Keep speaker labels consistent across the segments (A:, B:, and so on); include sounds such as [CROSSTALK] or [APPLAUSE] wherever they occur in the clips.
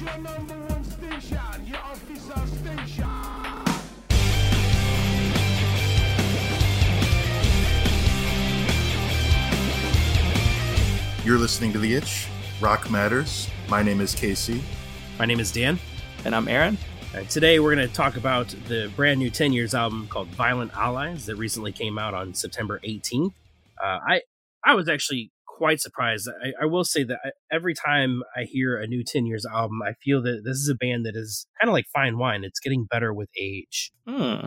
A: your number one station, your official station.
B: You're listening to The Itch, Rock Matters. My name is Casey.
C: My name is Dan.
D: And I'm Aaron.
C: Uh, today we're going to talk about the brand new 10 years album called Violent Allies that recently came out on September 18th. Uh, I I was actually quite surprised. I, I will say that I, every time I hear a new 10 years album, I feel that this is a band that is kind of like fine wine. It's getting better with age.
D: Hmm.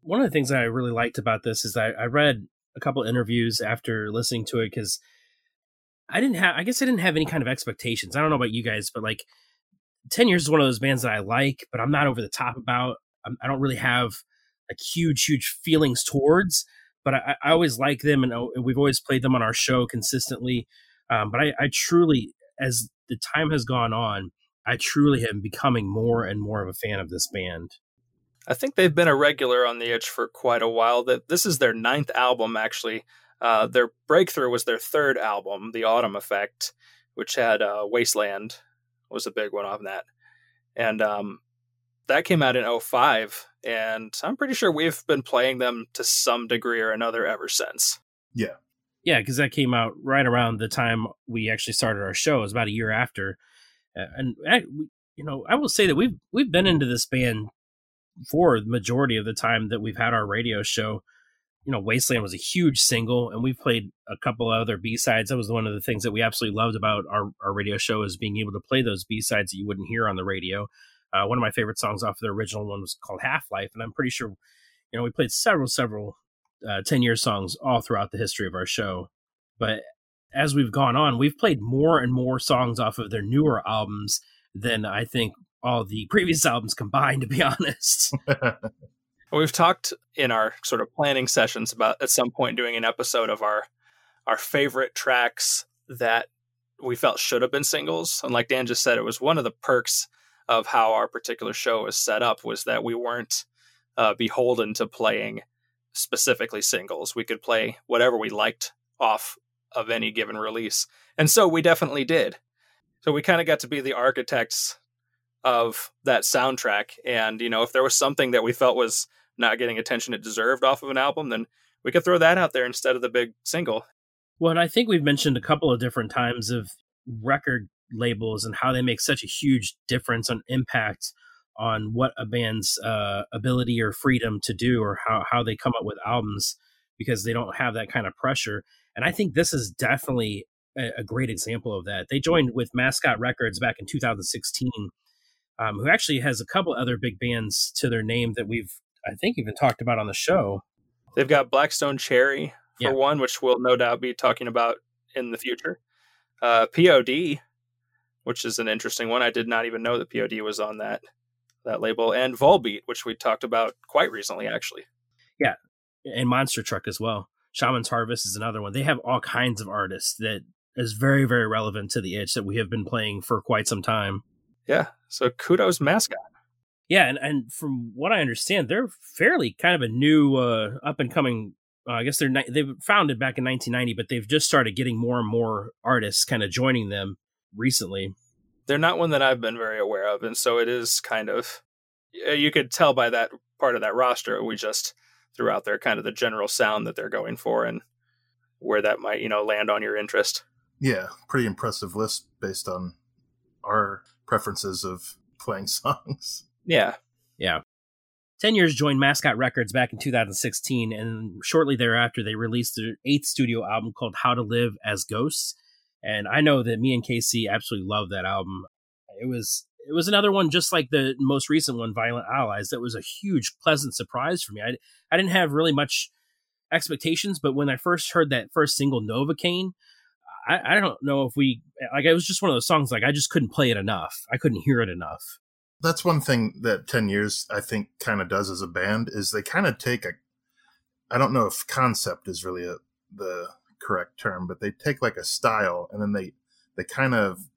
C: One of the things that I really liked about this is I, I read a couple interviews after listening to it because I didn't have, I guess I didn't have any kind of expectations. I don't know about you guys, but like 10 years is one of those bands that I like, but I'm not over the top about. I'm, I do not really have like huge, huge feelings towards, but I, I always like them and, and, we've always played them on our show consistently. Um, but I, I truly, as the time has gone on, I truly am becoming more and more of a fan of this band.
D: I think they've been a regular on the itch for quite a while. That this is their ninth album, actually. Uh, their breakthrough was their third album, The Autumn Effect, which had uh, Wasteland was a big one on that. And um, that came out in 05, and I'm pretty sure we've been playing them to some degree or another ever since.
B: Yeah.
C: Yeah, because that came out right around the time we actually started our show. It was about a year after. Uh, and, I, you know, I will say that we've we've been into this band for the majority of the time that we've had our radio show you know, Wasteland was a huge single, and we've played a couple other B sides. That was one of the things that we absolutely loved about our, our radio show is being able to play those B sides that you wouldn't hear on the radio. Uh, one of my favorite songs off of the original one was called Half Life, and I'm pretty sure, you know, we played several, several uh, 10 year songs all throughout the history of our show. But as we've gone on, we've played more and more songs off of their newer albums than I think all the previous [LAUGHS] albums combined, to be honest. [LAUGHS]
D: We've talked in our sort of planning sessions about at some point doing an episode of our our favorite tracks that we felt should have been singles. And like Dan just said, it was one of the perks of how our particular show was set up was that we weren't uh, beholden to playing specifically singles. We could play whatever we liked off of any given release. And so we definitely did. So we kind of got to be the architects of that soundtrack. And, you know, if there was something that we felt was not getting attention it deserved off of an album, then we could throw that out there instead of the big single.
C: Well, and I think we've mentioned a couple of different times of record labels and how they make such a huge difference on impact on what a band's uh, ability or freedom to do or how, how they come up with albums because they don't have that kind of pressure. And I think this is definitely a, a great example of that. They joined with Mascot Records back in 2016, um, who actually has a couple other big bands to their name that we've I think even talked about on the show.
D: They've got Black Stone Cherry for yeah. one, which we'll no doubt be talking about in the future. Uh, POD, which is an interesting one. I did not even know that POD was on that that label, and Volbeat, which we talked about quite recently, actually.
C: Yeah, and Monster Truck as well. Shaman's Harvest is another one. They have all kinds of artists that is very very relevant to the itch that we have been playing for quite some time.
D: Yeah, so kudos mascot.
C: Yeah, and, and from what I understand, they're fairly kind of a new uh, up and coming. Uh, I guess they're ni- they founded back in 1990, but they've just started getting more and more artists kind of joining them recently.
D: They're not one that I've been very aware of, and so it is kind of you could tell by that part of that roster we just threw out there kind of the general sound that they're going for and where that might you know land on your interest.
B: Yeah, pretty impressive list based on our preferences of [LAUGHS] playing songs.
D: Yeah.
C: Yeah. 10 Years joined Mascot Records back in 2016, and shortly thereafter, they released their eighth studio album called How to Live as Ghosts. And I know that me and Casey absolutely love that album. It was it was another one just like the most recent one, Violent Allies, that was a huge, pleasant surprise for me. I, I didn't have really much expectations, but when I first heard that first single, Novocaine, I, I don't know if we like it was just one of those songs like I just couldn't play it enough. I couldn't hear it enough
B: that's one thing that 10 years i think kind of does as a band is they kind of take a i don't know if concept is really a, the correct term but they take like a style and then they they kind of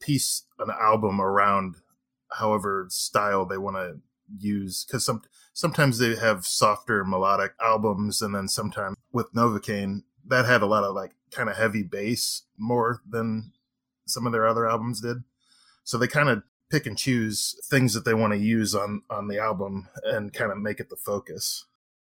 B: piece an album around however style they want to use because some sometimes they have softer melodic albums and then sometimes with novocaine that had a lot of like kind of heavy bass more than some of their other albums did so they kind of pick and choose things that they want to use on on the album and kind of make it the focus.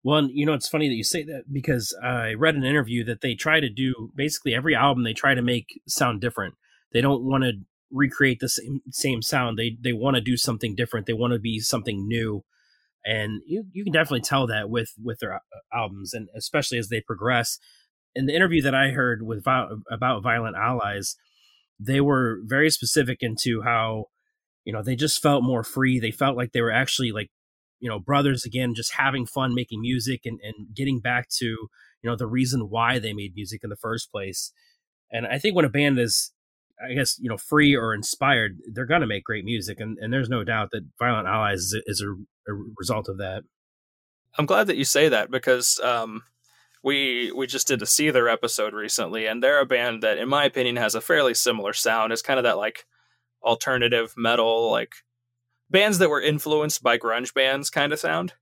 C: Well, you know, it's funny that you say that because I read an interview that they try to do basically every album they try to make sound different. They don't want to recreate the same same sound. They they want to do something different. They want to be something new, and you you can definitely tell that with with their uh, albums, and especially as they progress. In the interview that I heard with about Violent Allies, they were very specific into how you know they just felt more free. They felt like they were actually like you know brothers again, just having fun making music and and getting back to you know the reason why they made music in the first place. And I think when a band is I guess you know free or inspired, they're going to make great music, and, and there's no doubt that Violent Allies is, is a, a, result of that.
D: I'm glad that you say that because um, we we just did a Seether episode recently, and they're a band that, in my opinion, has a fairly similar sound. It's kind of that like alternative metal, like bands that were influenced by grunge bands kind of sound.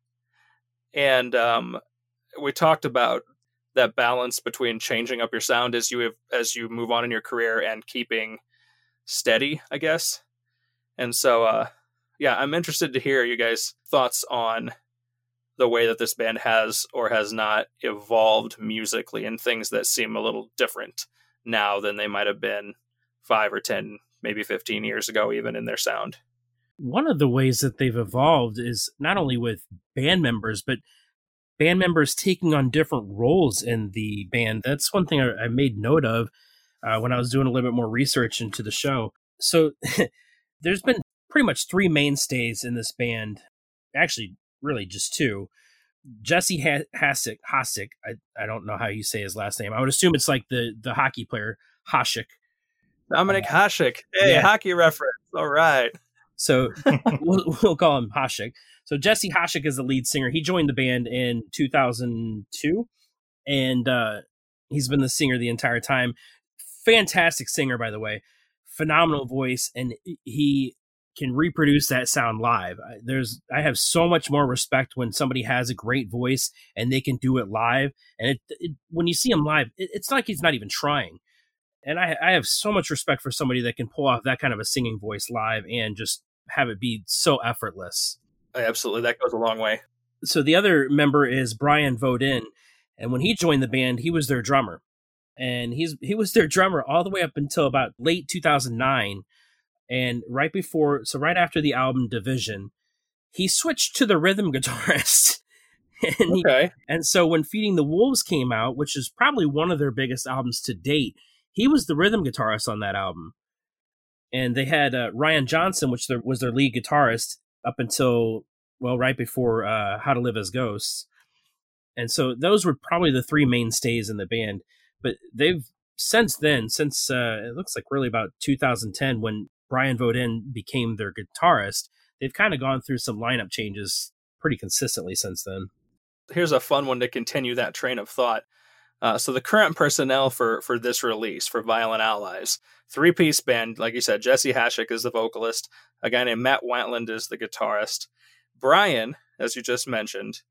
D: And um, we talked about that balance between changing up your sound as you have, as you move on in your career and keeping steady, I guess. And so, uh, yeah, I'm interested to hear you guys' thoughts on the way that this band has or has not evolved musically and things that seem a little different now than they might have been five or 10, maybe 15 years ago, even in their sound.
C: One of the ways that they've evolved is not only with band members, but band members taking on different roles in the band. That's one thing I, I made note of uh, when I was doing a little bit more research into the show. So [LAUGHS] there's been pretty much three mainstays in this band. Actually, really just two. Jesse Hasek, Hasek, I, I don't know how you say his last name. I would assume it's like the the hockey player Hasek.
D: Dominik uh, Hasek. Hey, yeah. hockey reference. All right.
C: So [LAUGHS] we'll, we'll call him Hasek. So Jesse Hasek is the lead singer. He joined the band in 2002, and uh, he's been the singer the entire time. Fantastic singer, by the way. Phenomenal voice, and he can reproduce that sound live. There's I have so much more respect when somebody has a great voice and they can do it live. And it, it when you see him live, it, it's like he's not even trying. And I, I have so much respect for somebody that can pull off that kind of a singing voice live and just have it be so effortless.
D: Oh, absolutely, that goes a long way.
C: So the other member is Brian Vodinh, and when he joined the band, he was their drummer, and he's he was their drummer all the way up until about late 2009, and right before, so right after the album Division, he switched to the rhythm [LAUGHS] guitarist. and okay. He, and so when Feeding the Wolves came out, which is probably one of their biggest albums to date, he was the rhythm guitarist on that album. And they had uh, Ryan Johnson, which was their lead guitarist, up until well right before uh, How to Live as Ghosts, and so those were probably the three mainstays in the band. But they've since then, since uh, it looks like really about 2010 when Brian Vodinh became their guitarist, they've kind of gone through some lineup changes pretty consistently since then.
D: Here's a fun one to continue that train of thought. Uh, so the current personnel for for this release for Violent Allies, three piece band, like you said, Jesse Hasek is the vocalist, a guy named Matt Wantland is the guitarist, Brian, as you just mentioned.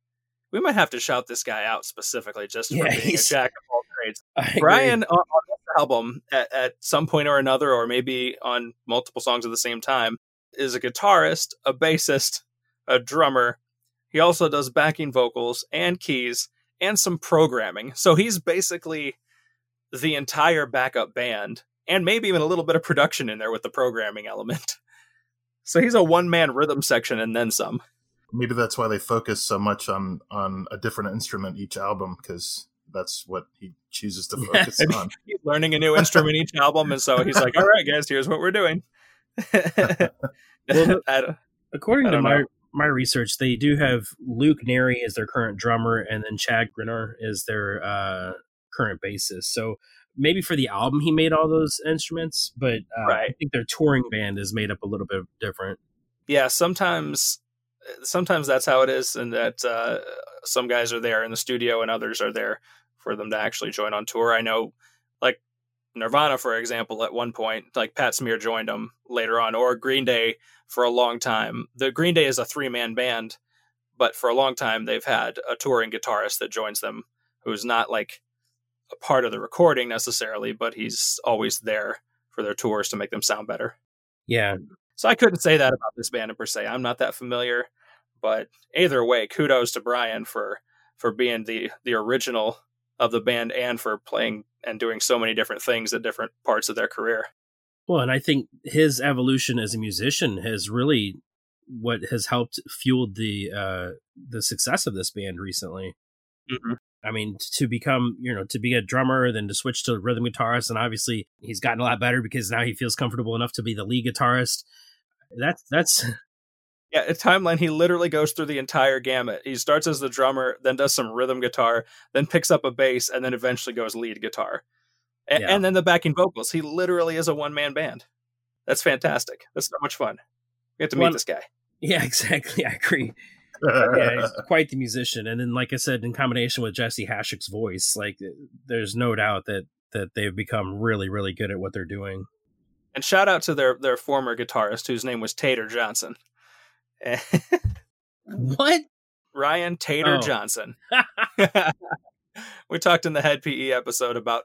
D: We might have to shout this guy out specifically just for yeah, being a jack of all trades. [LAUGHS] Brian on, on this album at, at some point or another, or maybe on multiple songs at the same time, is a guitarist, a bassist, a drummer. He also does backing vocals and keys and some programming. So he's basically the entire backup band and maybe even a little bit of production in there with the programming element. [LAUGHS] So he's a one man rhythm section and then some.
B: Maybe that's why they focus so much on on a different instrument each album because that's what he chooses to [LAUGHS] focus yeah, on.
D: He's learning a new [LAUGHS] instrument each album, and so he's like, "All right, guys, here's what we're doing."
C: well, according to my know my research, they do have Luke Neri as their current drummer, and then Chad Grinner is their uh, current bassist. So maybe for the album he made all those instruments, but uh, right. I think their touring band is made up a little bit different.
D: Yeah, sometimes sometimes that's how it is, and that uh, some guys are there in the studio and others are there for them to actually join on tour. I know, like Nirvana, for example, at one point, like Pat Smear joined them later on, or Green Day for a long time. The Green Day is a three man band, but for a long time they've had a touring guitarist that joins them who's not like a part of the recording necessarily, but he's always there for their tours to make them sound better.
C: Yeah.
D: So I couldn't say that about this band per se. I'm not that familiar, but either way, kudos to Brian for for being the the original of the band and for playing and doing so many different things at different parts of their career.
C: Well, and I think his evolution as a musician has really what has helped fueled the uh the success of this band recently.
D: Mm-hmm.
C: I mean, to become, you know, to be a drummer, then to switch to rhythm guitarist, and obviously he's gotten a lot better because now he feels comfortable enough to be the lead guitarist. That's that's
D: yeah. A timeline. He literally goes through the entire gamut. He starts as the drummer, then does some rhythm guitar, then picks up a bass, and then eventually goes lead guitar, a-
C: Yeah.
D: and then the backing vocals. He literally is a one man band. That's fantastic. That's so much fun. We get to meet
C: One-
D: this guy.
C: yeah, [LAUGHS] exactly. I agree. yeah, he's [LAUGHS] quite the musician. And then, like I said, in combination with Jesse Hashik's voice, like eh, there's no doubt that that they've become really, really good at what they're doing.
D: And shout out to their their former guitarist whose name was Tater Johnson. [LAUGHS]
C: What?
D: Ryan Tater
C: Oh.
D: Johnson. [LAUGHS] [LAUGHS] we talked in the Hed PE episode about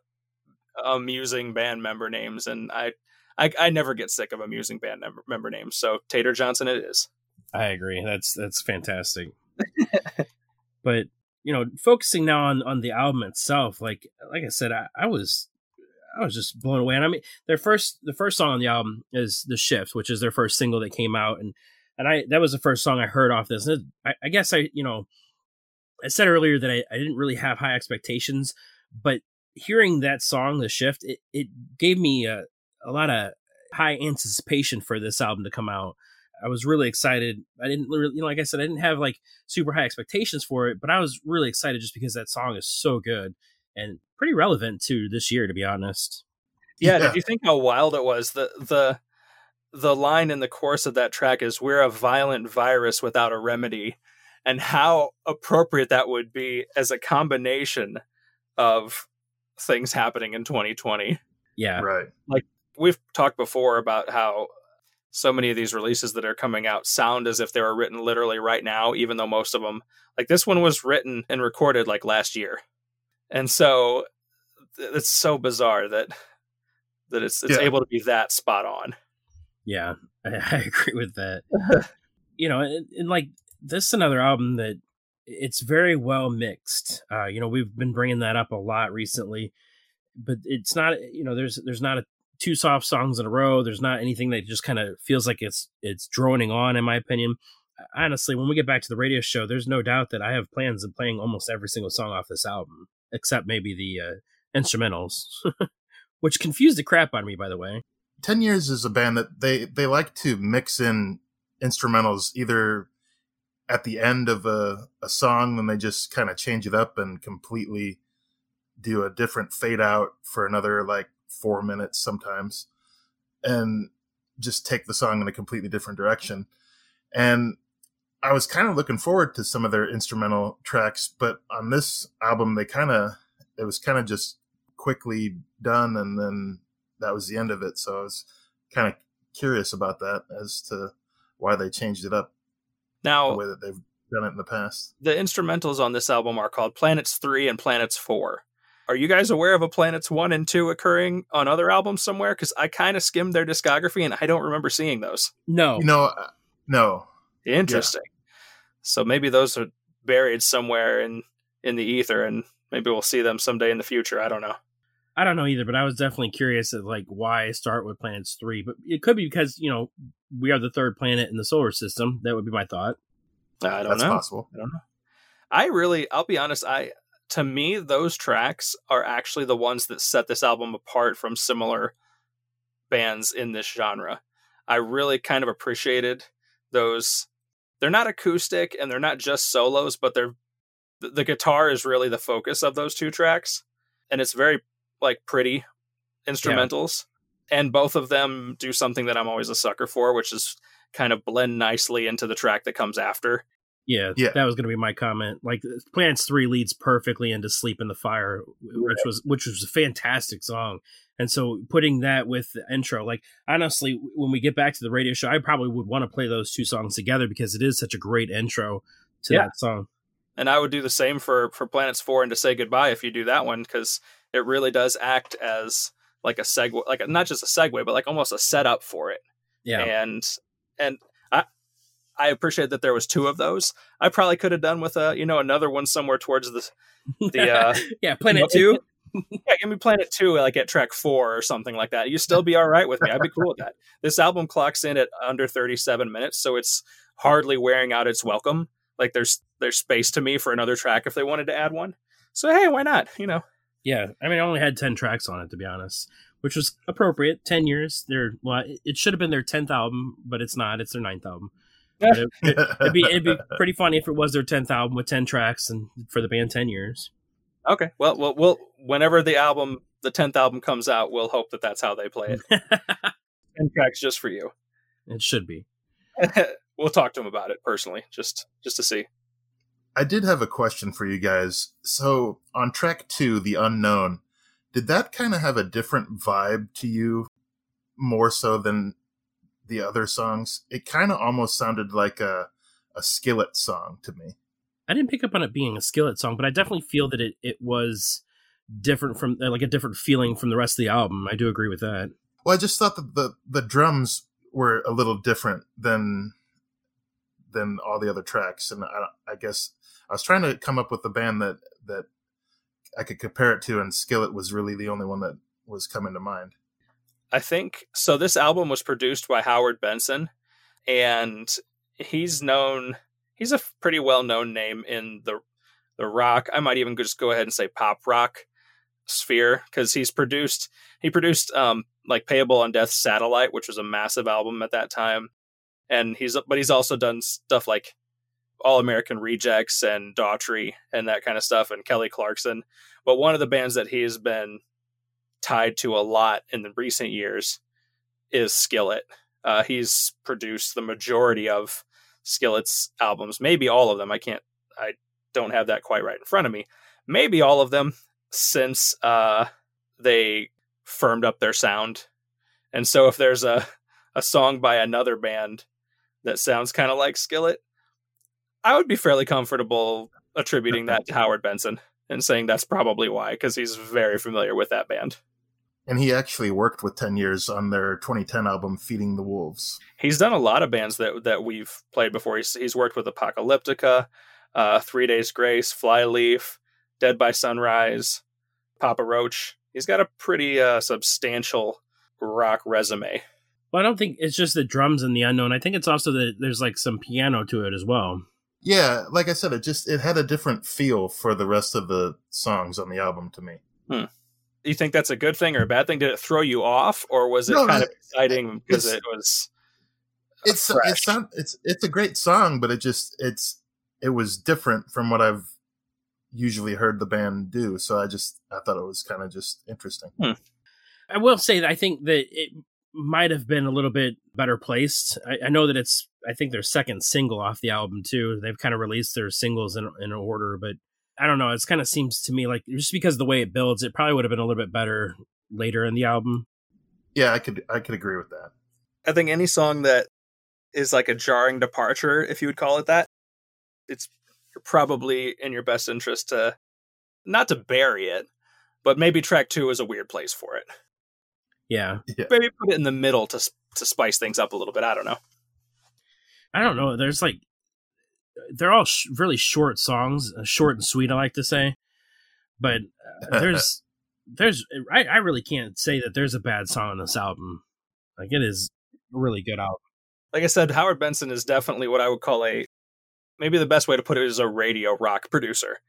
D: amusing band member names, and I, I, I never get sick of amusing band member, member names. So Tater Johnson, it is.
C: I agree. That's that's fantastic. but you know, focusing now on on the album itself, like like I said, I, I was I was just blown away. And I mean, their first the first song on the album is "The Shift," which is their first single that came out, and and I that was the first song I heard off this. And it- I, I guess I you know I said earlier that I, I didn't really have high expectations, but hearing that song, "The Shift," it it gave me a a lot of high anticipation for this album to come out. I was really excited. I didn't really, you know, like I said, I didn't have like super high expectations for it, but I was really excited just because that song is so good and pretty relevant to this year, to be honest.
D: Yeah,
B: Yeah.
D: Did you think how wild it was? The the the line in the course of that track is "We're a violent virus without a remedy," and how appropriate that would be as a combination of things happening in 2020.
C: Yeah.
B: right.
D: Like we've talked before about how so many of these releases that are coming out sound as if they were written literally right now, even though most of them, like this one, was written and recorded like last year, and so it's so bizarre that that it's it's
B: Yeah.
D: able to be that spot on.
C: Yeah. [LAUGHS] I, I agree with that. [LAUGHS] you know, and, and like this is another album that it's very well mixed. Uh, you know, we've been bringing that up a lot recently, but it's not, you know, there's, there's not a, two soft songs in a row. There's not anything that just kind of feels like it's it's droning on. In my opinion, honestly, when we get back to the radio show, there's no doubt that I have plans of playing almost every single song off this album, except maybe the uh, instrumentals, [LAUGHS] which confused the crap out of me. By the way,
B: Ten Years is a band that they they like to mix in instrumentals either at the end of a, a song, then they just kind of change it up and completely do a different fade out for another like four minutes sometimes, and just take the song in a completely different direction. And I was kind of looking forward to some of their instrumental tracks, but on this album, they kind of it was kind of just quickly done, and then that was the end of it. So I was kind of curious about that as to why they changed it up
D: now the
B: way that they've done it in the past.
D: the instrumentals on this album are called Planets 3 and Planets 4. Are you guys aware of a Planets 1 and 2 occurring on other albums somewhere? Because I kind of skimmed their discography and I don't remember seeing those.
C: no,
B: You know, uh, no,
D: Interesting. So maybe those are buried somewhere in, in the ether and maybe we'll see them someday in the future. I don't know.
C: I don't know either, but I was definitely curious of like why start with planets three. But it could be because you know we are the third planet in the solar system. That would be my thought.
D: I don't
B: that's
D: know.
B: possible.
D: I don't know. I really, I'll be honest, I to me those tracks are actually the ones that set this album apart from similar bands in this genre. I really kind of appreciated those. They're not acoustic and they're not just solos, but they're the, the guitar is really the focus of those two tracks, and it's very like pretty instrumentals. And both of them do something that I'm always a sucker for, which is kind of blend nicely into the track that comes after.
C: Yeah,
B: Yeah.
C: that was going to be my comment. Like uh, planets three leads perfectly into "Sleep in the Fire," which was which was a fantastic song. And so putting that with the intro, like honestly, when we get back to the radio show, I probably would want to play those two songs together because it is such a great intro to
D: Yeah.
C: that song.
D: and I would do the same for for Planets Four and to say goodbye if you do that one because it really does act as like a segue, like a, not just a segue, but like almost a setup for it.
C: Yeah.
D: and and I I appreciate that there was two of those. I probably could have done with a you know another one somewhere towards the [LAUGHS] the uh,
C: yeah, Planet
D: you know,
C: 2. [LAUGHS]
D: yeah, give me Planet Two like at track four or something like that. You still be all right with me. I'd be cool with that. [LAUGHS] This album clocks in at under thirty seven minutes, so it's hardly wearing out its welcome. Like there's there's space to me for another track if they wanted to add one. So hey, why not? You know.
C: Yeah, I mean, I only had ten tracks on it to be honest, which was appropriate. Ten years. They're well, it should have been their tenth album, but it's not. It's their ninth album. [LAUGHS] It, it'd be it'd be pretty funny if it was their tenth album with ten tracks and for the band ten years.
D: Okay. Well, well, we'll whenever the album, the tenth album comes out, we'll hope that that's how they play it. [LAUGHS] Ten tracks just for you.
C: it should be. [LAUGHS]
D: we'll talk to them about it personally, just just to see.
B: I did have a question for you guys. So on track two, the unknown, did that kind of have a different vibe to you more so than the other songs? It kind of almost sounded like a a skillet song to me.
C: I didn't pick up on it being a skillet song, but I definitely feel that it, it was different from uh, like a different feeling from the rest of the album. I do agree with that.
B: Well, I just thought that the the drums were a little different than than all the other tracks, and I, I guess I was trying to come up with a band that that I could compare it to, and Skillet was really the only one that was coming to mind.
D: I think so. This album was produced by Howard Benson, and he's known. He's a pretty well known name in the the rock. I might even just go ahead and say pop rock sphere because he's produced. He produced um like Payable on Death Satellite, which was a massive album at that time, and he's but he's also done stuff like All American Rejects and Daughtry and that kind of stuff, and Kelly Clarkson. But one of the bands that he has been tied to a lot in the recent years is Skillet. Uh, he's produced the majority of Skillet's albums, maybe all of them. I can't, I don't have that quite right in front of me. Maybe all of them since uh, they firmed up their sound. And so if there's a, a song by another band that sounds kind of like Skillet, I would be fairly comfortable attributing that to [LAUGHS] Howard Benson and saying that's probably why, because he's very familiar with that band.
B: And he actually worked with 10 years on their 2010 album, Feeding the Wolves.
D: He's done a lot of bands that, that we've played before. He's, he's worked with Apocalyptica, uh, Three Days Grace, Flyleaf, Dead by Sunrise, Papa Roach. He's got a pretty uh, substantial rock resume.
C: Well, I don't think it's just the drums and the unknown. I think it's also that there's like some piano to it as well.
B: Yeah, like I said, it just it had a different feel for the rest of the songs on the album to me.
D: Hmm. You think that's a good thing or a bad thing? Did it throw you off, or was it
B: No,
D: kind
B: no,
D: of exciting because it was?
B: Uh, uh, it's
D: fresh?
B: it's not, it's it's a great song, but it just it's it was different from what I've usually heard the band do. So I just I thought it was kind of just interesting. Hmm.
C: I will say that I think that it might have been a little bit better placed. I, I know that it's I think their second single off the album too. They've kind of released their singles in in order, but I don't know. It kind of seems to me like just because of the way it builds, it probably would have been a little bit better later in the album.
B: Yeah, I could I could agree with that.
D: I think any song that is like a jarring departure, if you would call it that, it's probably in your best interest to not to bury it, but maybe track two is a weird place for it.
C: Yeah,
D: Maybe put it in the middle to to spice things up a little bit. I don't know.
C: I don't know. There's like they're all sh- really short songs, uh, short and sweet. I like to say, but uh, [LAUGHS] there's there's I, I really can't say that there's a bad song on this album. Like it is a really good album.
D: Like I said, Howard Benson is definitely what I would call a maybe the best way to put it is a radio rock producer.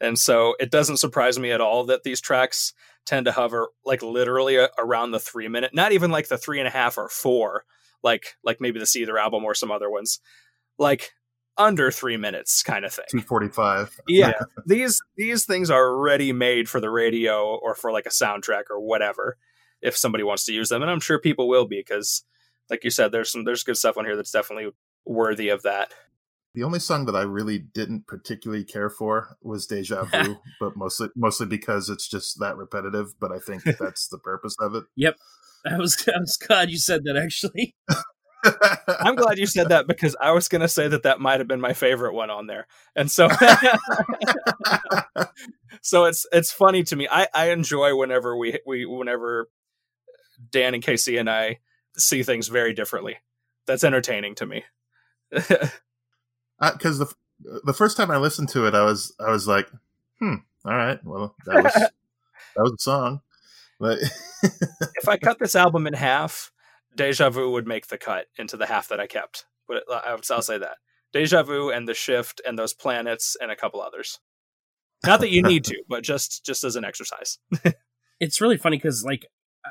D: And so it doesn't surprise me at all that these tracks tend to hover like literally around the three minute, not even like the three and a half or four, like like maybe the Seether album or some other ones, like under three minutes kind of thing.
B: Two forty five.
D: Yeah, [LAUGHS] these these things are ready made for the radio or for like a soundtrack or whatever. If somebody wants to use them, and I'm sure people will be because, like you said, there's some there's good stuff on here that's definitely worthy of that.
B: The only song that I really didn't particularly care for was Deja [LAUGHS] Vu, but mostly mostly because it's just that repetitive. But I think [LAUGHS] that's the purpose of it.
C: Yep, I was [LAUGHS] I was glad you said that actually.
D: I'm glad you said that because I was going to say that that might have been my favorite one on there, and so so it's it's funny to me. I I enjoy whenever we we whenever Dan and Casey and I see things very differently. That's entertaining to me.
B: Because the the first time I listened to it, I was I was like, hmm, all right, well that was [LAUGHS] that was a song. But [LAUGHS]
D: if I cut this album in half, Deja Vu would make the cut into the half that I kept. But I'll say that Deja Vu and the Shift and those planets and a couple others. Not that you need to, but just just as an exercise. [LAUGHS]
C: it's really funny because like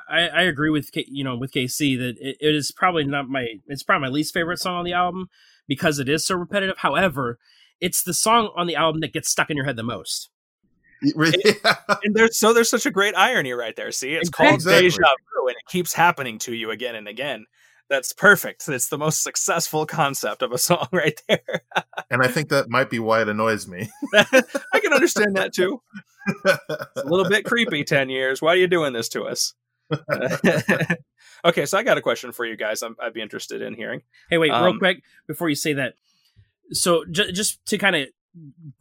C: I, I agree with you know with Casey that it, it is probably not my it's probably my least favorite song on the album because it is so repetitive. However, it's the song on the album that gets stuck in your head the most. [LAUGHS]
D: and there's so there's such a great irony right there. See, it's exactly. called deja vu, and it keeps happening to you again and again. That's perfect. It's the most successful concept of a [LAUGHS] song right there. [LAUGHS]
B: and I think that might be why it annoys me.
D: I can understand that too. It's a little bit creepy. Ten years. Why are you doing this to us? Okay, so I got a question for you guys. i would be interested in hearing.
C: Hey, wait, um, real quick before you say that. So j- just to kind of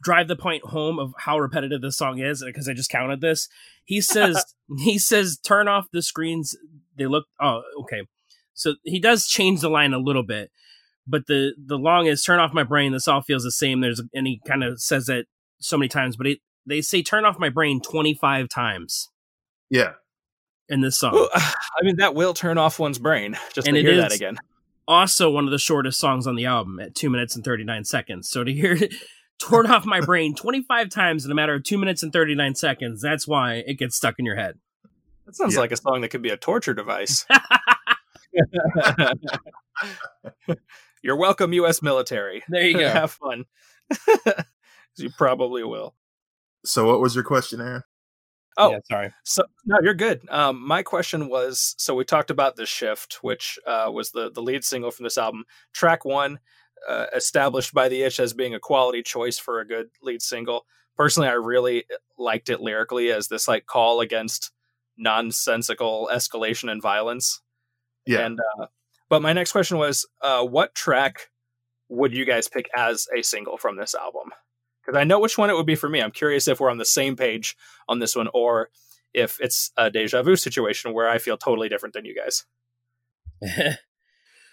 C: drive the point home of how repetitive this song is because I just counted this. He [LAUGHS] says he says turn off the screens. They look oh okay. So he does change the line a little bit, but the the long is turn off my brain. This all feels the same. There's and he kind of says that so many times, but it, they say turn off my brain 25 times.
B: Yeah.
C: In this song.
D: Well, [SIGHS] I mean that will turn off one's brain [LAUGHS] just and to hear that again.
C: Also one of the shortest songs on the album at 2 minutes and 39 seconds. So to hear it [LAUGHS] torn off my brain 25 times in a matter of two minutes and 39 seconds. That's why it gets stuck in your head.
D: That sounds yeah. like a song that could be a torture device. [LAUGHS] You're welcome, U.S. military.
C: There you go.
D: Have fun. you probably will.
B: So, what was your question, Aaron?
D: Oh,
C: yeah, sorry.
D: So no, you're good. Um, my question was: so we talked about the shift, which uh, was the the lead single from this album. Track one uh, established by the itch as being a quality choice for a good lead single. Personally, I really liked it lyrically as this like call against nonsensical escalation and violence.
B: Yeah.
D: And uh, but my next question was, uh, what track would you guys pick as a single from this album? Because I know which one it would be for me. I'm curious if we're on the same page on this one, or if it's a deja vu situation where I feel totally different than you guys. [LAUGHS]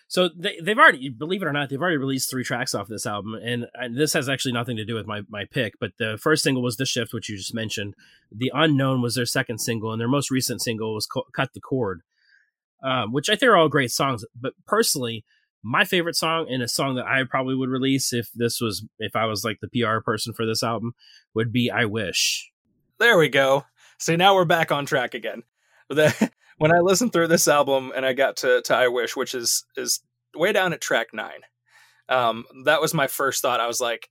C: So they, they've already, believe it or not, they've already released three tracks off this album, and, and, this has actually nothing to do with my my pick. But the first single was "The Shift," which you just mentioned. "The Unknown" was their second single, and their most recent single was "Cut the Cord," um, which I think are all great songs. But personally, my favorite song and a song that I probably would release if this was if I was like the PR person for this album would be "I Wish."
D: There we go. See, now we're back on track again. [LAUGHS] The, when I listened through this album and I got to, to I Wish, which is is way down at track nine, um, that was my first thought. I was like,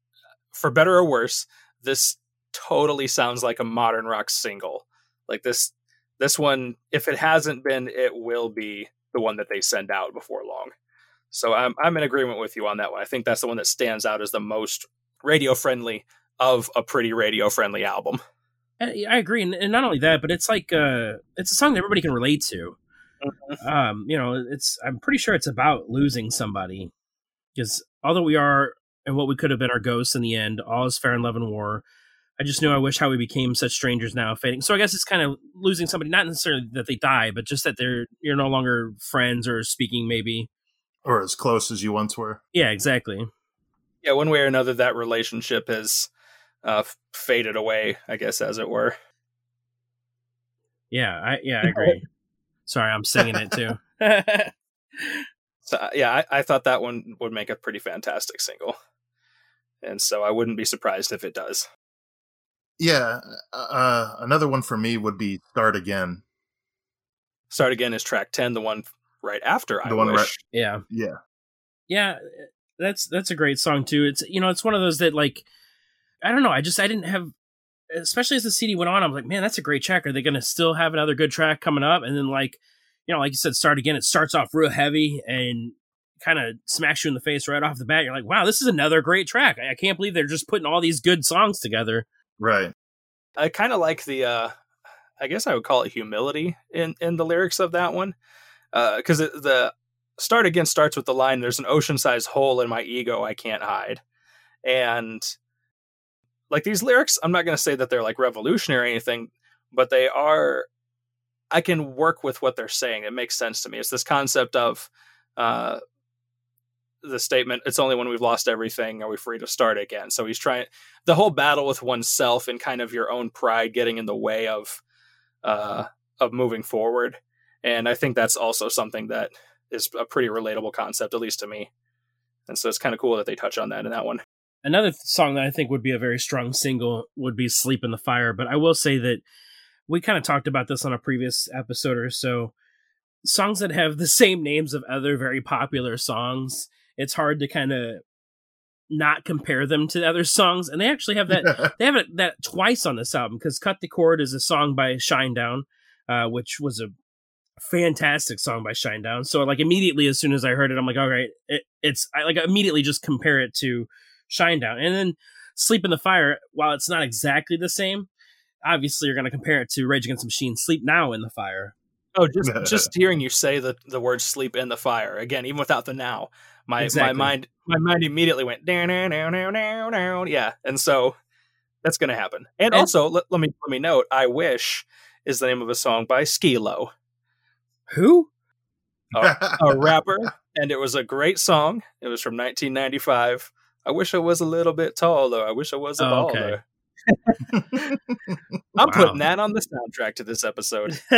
D: for better or worse, this totally sounds like a modern rock single. Like this this one, if it hasn't been, it will be the one that they send out before long. So I'm I'm in agreement with you on that one. I think that's the one that stands out as the most radio friendly of a pretty radio friendly album.
C: I agree, and not only that, but it's like uh, it's a song that everybody can relate to. Mm-hmm. Um, you know, it's I'm pretty sure it's about losing somebody, because although we are and what we could have been our ghosts in the end, all is fair in love and war. I just knew I wish how we became such strangers now, fading. So I guess it's kind of losing somebody, not necessarily that they die, but just that they're you're no longer friends or speaking, maybe,
B: or as close as you once were.
C: Yeah, exactly.
D: Yeah, one way or another, that relationship has uh, faded away, I guess, as it were.
C: Yeah, I yeah, I [LAUGHS] agree. Sorry, I'm singing it too. [LAUGHS]
D: so uh, yeah, I, I thought that one would make a pretty fantastic single, and so I wouldn't be surprised if it does.
B: Yeah, uh, uh another one for me would be "Start Again."
D: "Start Again" is track ten, the one right after the I one Wish. Right,
C: yeah,
B: yeah,
C: yeah. That's that's a great song too. It's you know it's one of those that like I don't know. I just I didn't have, especially as the CD went on. I'm like, man, that's a great track. Are they going to still have another good track coming up? And then like, you know, like you said, start again. It starts off real heavy and kind of smacks you in the face right off the bat. You're like, wow, this is another great track. I can't believe they're just putting all these good songs together.
B: Right.
D: I kind of like the, uh, I guess I would call it humility in in the lyrics of that one, because uh, the start again starts with the line, "There's an ocean-sized hole in my ego I can't hide," and like these lyrics i'm not going to say that they're like revolutionary or anything but they are I can work with what they're saying. It makes sense to me. It's this concept of uh, the statement, it's only when we've lost everything are we free to start again. So he's trying the whole battle with oneself and kind of your own pride getting in the way of uh, of moving forward. And I think that's also something that is a pretty relatable concept, at least to me. And so it's kind of cool that they touch on that in that one.
C: Another song that I think would be a very strong single would be Sleep in the Fire. But I will say that we kind of talked about this on a previous episode or so. Songs that have the same names of other very popular songs it's hard to kind of not compare them to other songs and they actually have that [LAUGHS] they have it, that twice on this album because cut the cord is a song by shinedown uh, which was a fantastic song by shinedown. So like immediately as soon as i heard it i'm like all right it, it's i like immediately just compare it to shinedown. And then sleep in the fire while it's not exactly the same obviously you're going to compare it to rage against the machine sleep now in the fire.
D: Oh just [LAUGHS] just hearing you say the the word sleep in the fire again even without the now my exactly. my mind my mind immediately went down down down down down down yeah and so that's gonna happen. And, and also let, let, me let me note i wish is the name of a song by skee-lo
C: who
D: a, a rapper and it was a great song it was from 1995 i wish i was a little bit taller i wish i was a oh, baller okay. [LAUGHS] I'm wow. putting that on the soundtrack to this episode. [LAUGHS]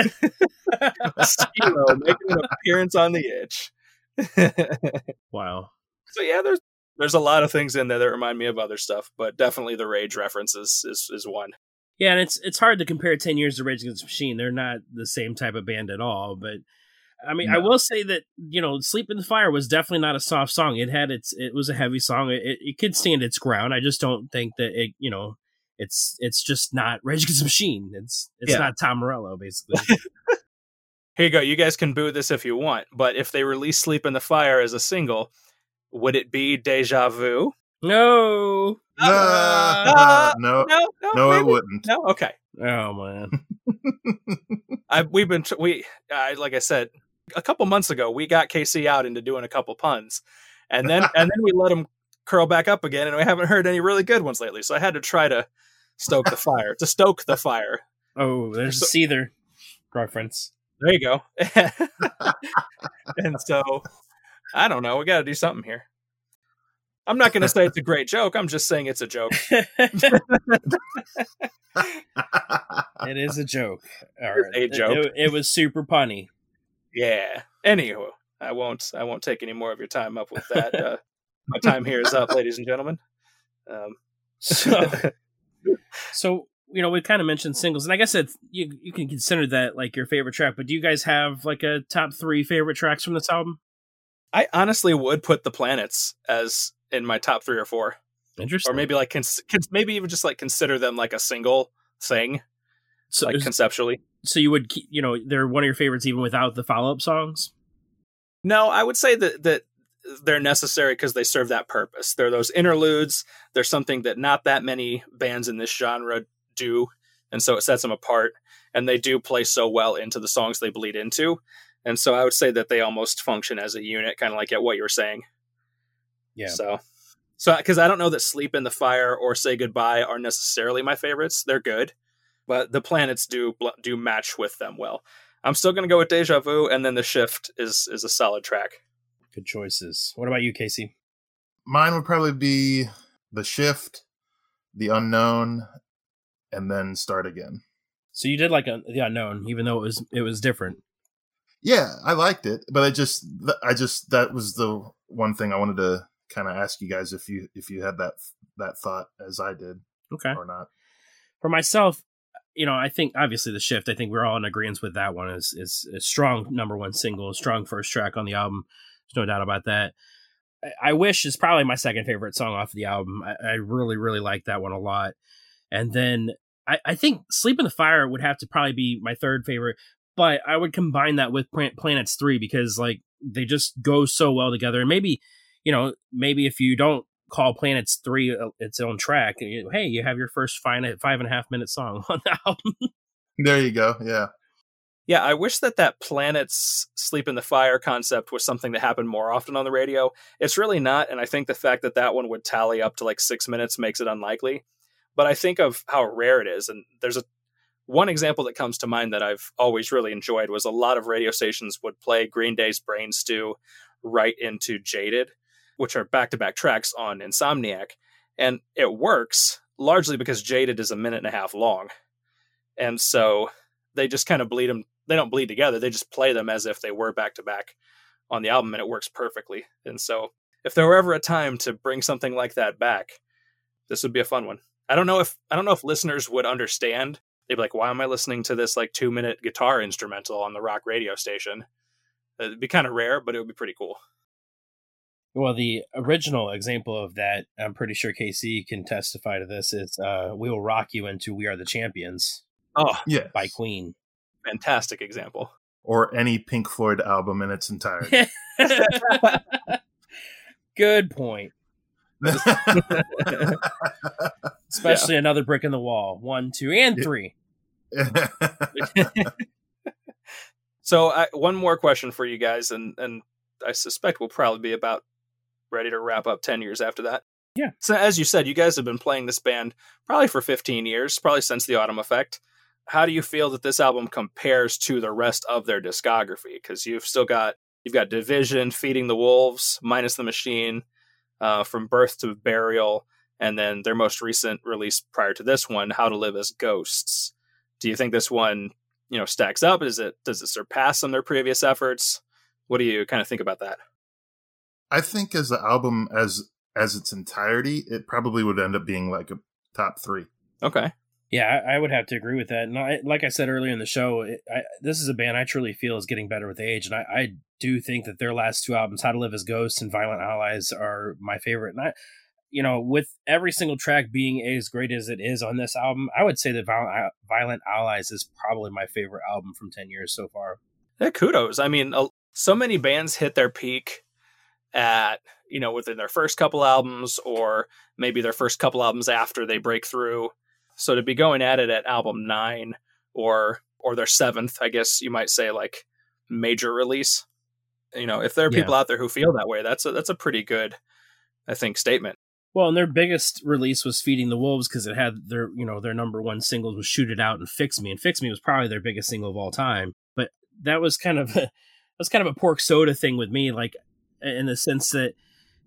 D: Skee-lo making an appearance on the itch. [LAUGHS]
C: wow.
D: So yeah, there's there's a lot of things in there that remind me of other stuff, but definitely the Rage references is, is one.
C: Yeah, and it's it's hard to compare ten years to Rage Against the Machine. They're not the same type of band at all. But I mean, no. I will say that you know, "Sleep in the Fire" was definitely not a soft song. It had its it was a heavy song. It, it could stand its ground. I just don't think that it you know it's it's just not Rage Against the Machine. It's it's yeah. not Tom Morello basically. [LAUGHS]
D: here you go. You guys can boo this if you want, but if they release "Sleep in the Fire" as a single, would it be "Deja Vu"?
C: No.
B: Uh, uh, no, no, no, no it wouldn't.
D: No, okay.
C: Oh man, [LAUGHS]
D: I, we've been we I, like I said a couple months ago we got Casey out into doing a couple puns, and then and then we let him curl back up again, and we haven't heard any really good ones lately. So I had to try to stoke the fire to stoke the fire.
C: Oh, there's so, a Seether reference.
D: There you go. [LAUGHS] and so I don't know. We got to do something here. I'm not going to say it's a great joke. I'm just saying it's a joke. [LAUGHS]
C: it is a joke.
D: Right. a joke.
C: It, it, was super punny.
D: Yeah. Anywho, I won't. I won't take any more of your time up with that. Uh, my time here is up, ladies and gentlemen. Um,
C: so, [LAUGHS] so you know, we kind of mentioned singles, and I guess it's you you can consider that like your favorite track. But do you guys have like a top three favorite tracks from this album?
D: I honestly would put the planets as in my top three or four.
C: Interesting,
D: or maybe like cons- cons- maybe even just like consider them like a single thing, so like conceptually.
C: So you would, you know, they're one of your favorites even without the follow up songs.
D: No, I would say that that they're necessary because they serve that purpose. They're those interludes. They're something that not that many bands in this genre do, and so it sets them apart. And they do play so well into the songs they bleed into, and so I would say that they almost function as a unit, kind of like at what you were saying.
C: Yeah.
D: So, so because I don't know that "Sleep in the Fire" or "Say Goodbye" are necessarily my favorites. They're good, but the planets do do match with them well. I'm still going to go with "Deja Vu," and then "The Shift" is is a solid track.
C: Good choices. What about you, Casey?
B: Mine would probably be "The Shift," "The Unknown," and then start again.
C: So you did like a, the unknown, even though it was it was different.
B: Yeah, I liked it, but I just I just that was the one thing I wanted to kind of ask you guys if you if you had that that thought as I did,
C: okay,
B: or not.
C: For myself, you know, I think obviously the shift. I think we're all in agreement with that one. Is is a strong number one single, strong first track on the album. There's no doubt about that. I, I wish is probably my second favorite song off the album. I, I really really like that one a lot. And then I, I think Sleep in the Fire would have to probably be my third favorite, but I would combine that with Planets 3 because like they just go so well together. And maybe, you know, maybe if you don't call Planets 3 uh, its own track, you, hey, you have your first five, five and a half minute song [LAUGHS] on the album.
B: there you go. Yeah.
D: Yeah, I wish that that planets sleep in the fire concept was something that happened more often on the radio. It's really not, and I think the fact that that one would tally up to like six minutes makes it unlikely but I think of how rare it is, and there's a one example that comes to mind that I've always really enjoyed was a lot of radio stations would play Green Day's Brain Stew right into Jaded, which are back to back tracks on Insomniac. And it works largely because Jaded is a minute and a half long. And so they just kind of bleed them. They don't bleed together. They just play them as if they were back to back on the album, and it works perfectly. And so if there were ever a time to bring something like that back, this would be a fun one. I don't know if I don't know if listeners would understand. They'd be like, "Why am I listening to this like two minute guitar instrumental on the rock radio station?" It'd be kind of rare, but it would be pretty cool.
C: Well, the original example of that, I'm pretty sure Casey can testify to this. Is uh, "We Will Rock You" into "We Are the Champions"
D: Oh,
B: yeah.
C: by Queen.
D: fantastic example.
B: Or any Pink Floyd album in its entirety. [LAUGHS]
C: Good point. [LAUGHS] Especially another brick in the wall. One, two, and
B: Yeah.
C: three. [LAUGHS]
D: So, I, one more question for you guys, and and I suspect we'll probably be about ready to wrap up ten years after that.
C: Yeah.
D: So, as you said, you guys have been playing this band probably for fifteen years, probably since the Autumn Effect. How do you feel that this album compares to the rest of their discography? Because you've still got you've got Division, Feeding the Wolves, Minus the Machine, uh, from Birth to Burial, and then their most recent release prior to this one, How to Live as Ghosts. Do you think this one you know stacks up? Is it does it surpass some of their previous efforts? What do you kind of think about that?
B: I think as the album as as its entirety, it probably would end up being like a top three.
D: Okay.
C: Yeah, I, I would have to agree with that. And I, like I said earlier in the show, it, I, this is a band I truly feel is getting better with age, and I, I do think that their last two albums, "How to Live as Ghosts" and "Violent Allies," are my favorite. And I, you know, with every single track being as great as it is on this album, I would say that "Violent, Violent Allies" is probably my favorite album from ten years so far.
D: Yeah, kudos. I mean, uh, so many bands hit their peak at you know within their first couple albums, or maybe their first couple albums after they break through. So to be going at it at album nine or or their seventh, I guess you might say like major release. You know, if there are
C: Yeah.
D: people out there who feel that way, that's a that's a pretty good, I think, statement.
C: Well, and their biggest release was "Feeding the Wolves" because it had their, you know, their number one singles was "Shoot It Out" and "Fix Me," and "Fix Me" was probably their biggest single of all time. But that was kind of [LAUGHS] a, was kind of a pork soda thing with me, like in the sense that,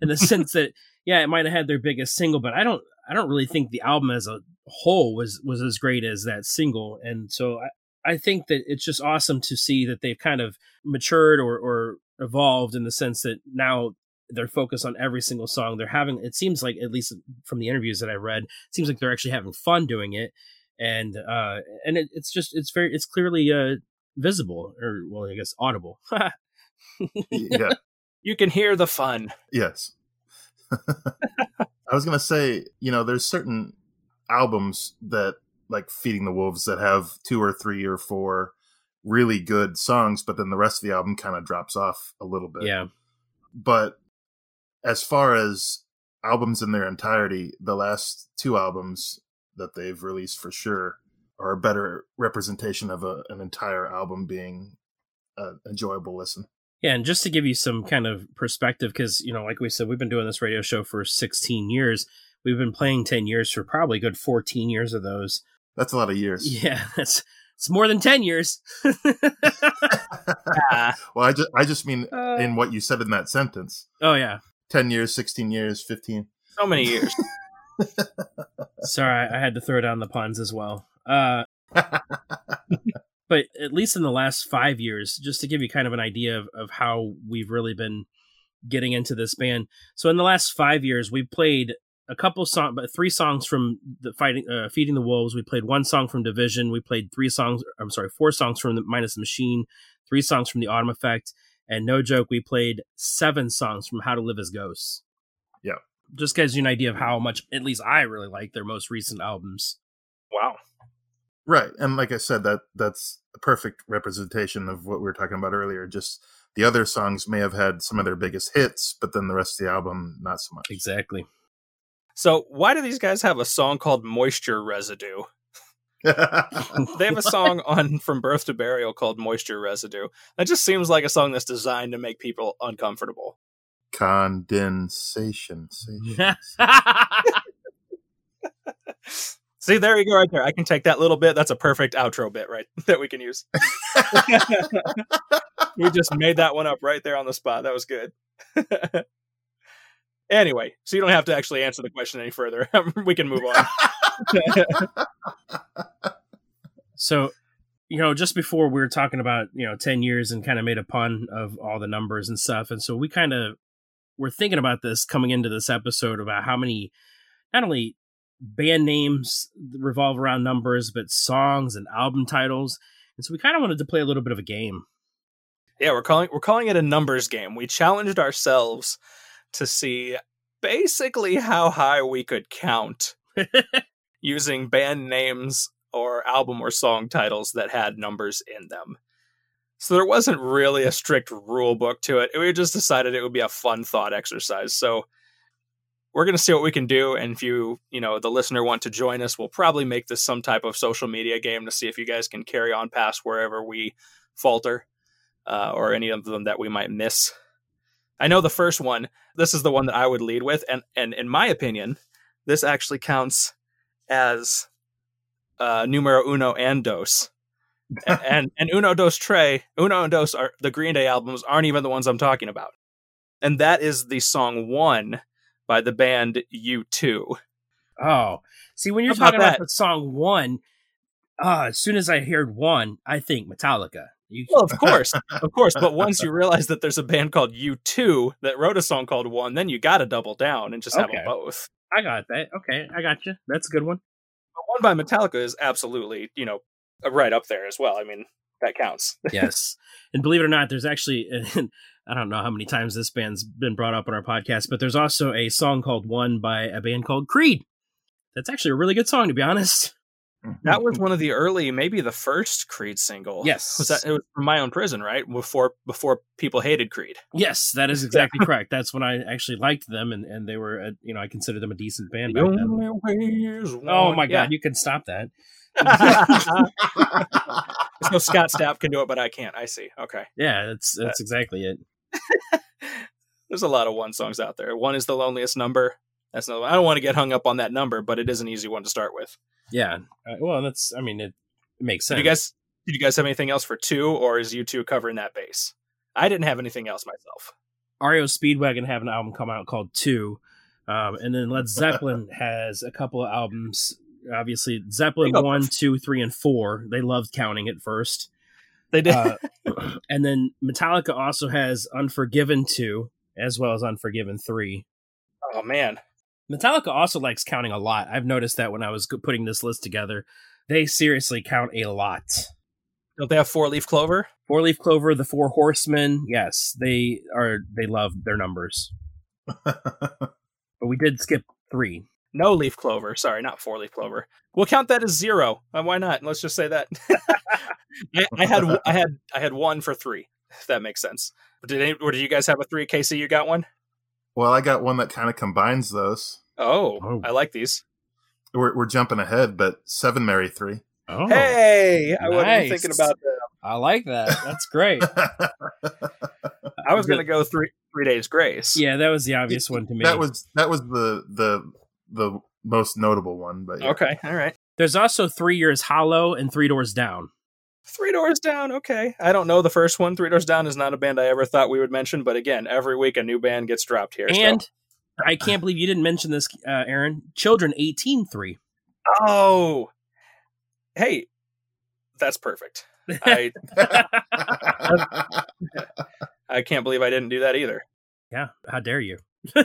C: in the sense that, [LAUGHS] yeah, it might have had their biggest single, but I don't, I don't really think the album as a whole was was as great as that single, and so I, I think that it's just awesome to see that they've kind of matured or or evolved in the sense that now they're focused on every single song. They're having it seems like at least from the interviews that I read, it seems like they're actually having fun doing it, and uh, and it, it's just it's very it's clearly uh visible or well I guess audible. [LAUGHS]
B: yeah.
D: You can hear the fun.
B: Yes. [LAUGHS] I was gonna say, you know, there's certain albums that like Feeding the Wolves that have two or three or four really good songs, but then the rest of the album kind of drops off a little bit.
C: yeah,
B: But as far as albums in their entirety, the last two albums that they've released for sure are a better representation of a, an entire album being an enjoyable listen.
C: Yeah, and just to give you some kind of perspective, because you know, like we said, we've been doing this radio show for 16 years. We've been playing 10 years for probably a good 14 years of those.
B: That's a lot of years. [LAUGHS]
C: Yeah, that's it's more than 10 years. [LAUGHS]
D: Ah, [LAUGHS]
B: Well, I just I just mean
C: Uh,
B: in what you said in that sentence.
C: oh yeah,
B: 10 years, 16 years, 15.
D: so many years.
C: sorry, I had to throw down the puns as well. Uh, but at least in the last five years, just to give you kind of an idea of, of how we've really been getting into this band. So in the last five years, we played a couple songs, but three songs from the fighting, uh, feeding the wolves. We played one song from Division. We played three songs. I'm sorry, four songs from the Minus the Machine, three songs from the Autumn Effect, and no joke, we played seven songs from How to Live as Ghosts.
B: Yeah.
C: just gives you an idea of how much, at least I really like their most recent albums.
D: wow.
B: Right. And like I said, that that's a perfect representation of what we were talking about earlier. Just the other songs may have had some of their biggest hits, but then the rest of the album, not so much.
C: Exactly.
D: So why do these guys have a song called "Moisture Residue"? [LAUGHS] They have a song on "From Birth to Burial" called "Moisture Residue." That just seems like a song that's designed to make people uncomfortable.
B: Condensation. [LAUGHS] [LAUGHS]
D: See, there you go, right there. I can take that little bit. That's a perfect outro bit, right? [LAUGHS] That we can use. [LAUGHS] we just made that one up right there on the spot. That was good. [LAUGHS] anyway, so you don't have to actually answer the question any further. we can move on.
C: So, you know, just before we were talking about, you know, 10 years and kind of made a pun of all the numbers and stuff. And so we kind of were thinking about this coming into this episode about how many, not only band names revolve around numbers, but songs and album titles. And so we kind of wanted to play a little bit of a game.
D: Yeah, we're calling we're calling it a numbers game. We challenged ourselves to see basically how high we could count [LAUGHS] using band names or album or song titles that had numbers in them. So there wasn't really a strict rule book to it. We just decided it would be a fun thought exercise. So we're going to see what we can do and if you, you know, the listener want to join us, we'll probably make this some type of social media game to see if you guys can carry on past wherever we falter uh, or any of them that we might miss. I know the first one, this is the one that I would lead with and and in my opinion, this actually counts as uh, numero uno and dos. [LAUGHS] and and uno dos tres, uno and dos are the Green Day albums aren't even the ones I'm talking about, and that is the song one by the band U2.
C: Oh, see, when you're
D: about
C: talking about the song one, uh, as soon as I heard one, I think Metallica. You,
D: Well, of [LAUGHS] course, of course, but once you realize that there's a band called U2 that wrote a song called One, then you got to double down and just have
C: Okay.
D: them both.
C: I got that. Okay, I got you. That's a good one.
D: But One by Metallica is absolutely, you know, right up there as well. I mean, that counts.
C: yes. And believe it or not, there's actually, [LAUGHS] I don't know how many times this band's been brought up on our podcast, but there's also a song called One by a band called Creed. That's actually a really good song, to be honest. [LAUGHS]
D: That was one of the early, maybe the first Creed single.
C: Yes.
D: was that it was from My Own Prison, right? Before before people hated Creed.
C: Yes, that is [LAUGHS] exactly correct. That's when I actually liked them, and, and they were, a, you know, I considered them a decent band back then.
D: way is
C: Oh
D: one.
C: my
D: Yeah.
C: god, you can stop that. [LAUGHS]
D: so Scott Stapp can do it, but I can't. I see. Okay.
C: Yeah, that's that's exactly it.
D: There's a lot of one songs out there. One is the loneliest number. That's another one. I don't want to get hung up on that number, but it is an easy one to start with.
C: Yeah. Uh, well, that's. I mean, it, it makes sense.
D: Did you guys did you guys have anything else for two, or is you two covering that base? I didn't have anything else myself.
C: REO Speedwagon have an album come out called Two, um, and then Led [LAUGHS] Zeppelin has a couple of albums. Obviously, Zeppelin one, two, three, and four. They loved counting at first,
D: They did.
C: uh, [LAUGHS] and then Metallica also has Unforgiven two as well as Unforgiven three.
D: oh man,
C: Metallica also likes counting a lot. I've noticed that when I was putting this list together, they seriously count a lot.
D: don't they have four leaf clover?
C: Four Leaf Clover, the Four Horsemen. Yes, they are. They love their numbers, [LAUGHS] but we did skip three.
D: No leaf clover. Sorry, not four leaf clover. We'll count that as zero. Uh, why not? Let's just say that. [LAUGHS] I, I had I had I had one for three. If that makes sense. Did any, or did you guys have a three? Casey, you got one?
B: well, I got one that kind of combines those.
D: Oh,
C: Oh.
D: I like these.
B: We're, we're jumping ahead, but seven Mary three.
C: Oh,
D: hey, I wasn't thinking about that.
C: I like that. That's great. [LAUGHS]
D: I was going to go three three days grace.
C: yeah, that was the obvious one to me.
B: that was that was the the the most notable one. But yeah.
D: Okay. All right.
C: There's also Three Years Hollow and Three Doors Down.
D: Three Doors Down. Okay. I don't know the first one. Three Doors Down is not a band I ever thought we would mention, but again, every week a new band gets dropped here. so-
C: And I can't believe you didn't mention this, uh, Aaron. Children 18 3.
D: oh, hey, that's perfect. I [LAUGHS] I can't believe I didn't do that either.
C: yeah, how dare you? [LAUGHS]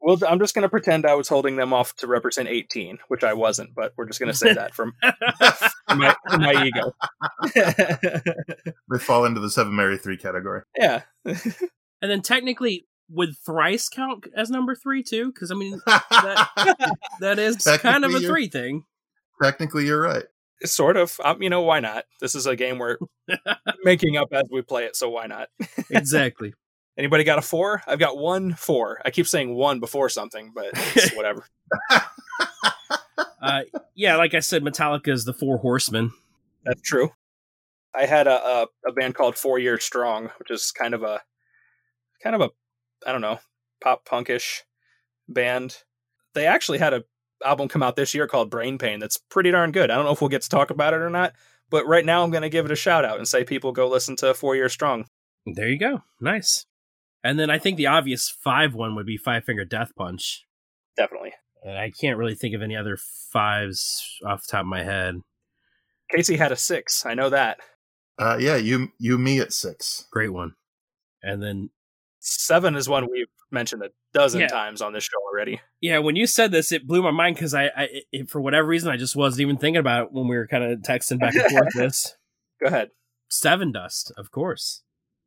D: Well, I'm just going to pretend I was holding them off to represent 18, which I wasn't, but we're just going to say that from [LAUGHS] from my, from my ego.
B: they fall into the seven Mary three category.
D: yeah. [LAUGHS]
C: And then technically, would Thrice count as number three too? Because I mean, that, [LAUGHS] that is kind of a three thing.
B: Technically, you're right.
D: Sort of. Um, you know, why not? This is a game we're making up as we play it, so why not?
C: Exactly.
D: Anybody got a four? I've got one four. I keep saying one before something, but it's [LAUGHS] whatever.
C: uh, yeah, like I said, Metallica is the Four Horsemen.
D: That's true. I had a, a a band called Four Year Strong, which is kind of a kind of a I don't know pop punkish band. They actually had a album come out this year called Brain Pain that's pretty darn good. I don't know if we'll get to talk about it or not, but right now I'm going to give it a shout out and say people go listen to Four Year Strong.
C: There you go. Nice. And then I think the obvious five one would be Five Finger Death Punch.
D: Definitely.
C: And I can't really think of any other fives off the top of my head.
D: Casey had a six. I know that.
B: Uh, yeah, you you me at six.
C: Great one. And then
D: Seven is one we've mentioned a dozen
C: Yeah.
D: times on this show already.
C: yeah, when you said this, it blew my mind because I, I it, for whatever reason, I just wasn't even thinking about it when we were kind of texting back and forth. [LAUGHS] This
D: Go ahead.
C: Sevendust, of course.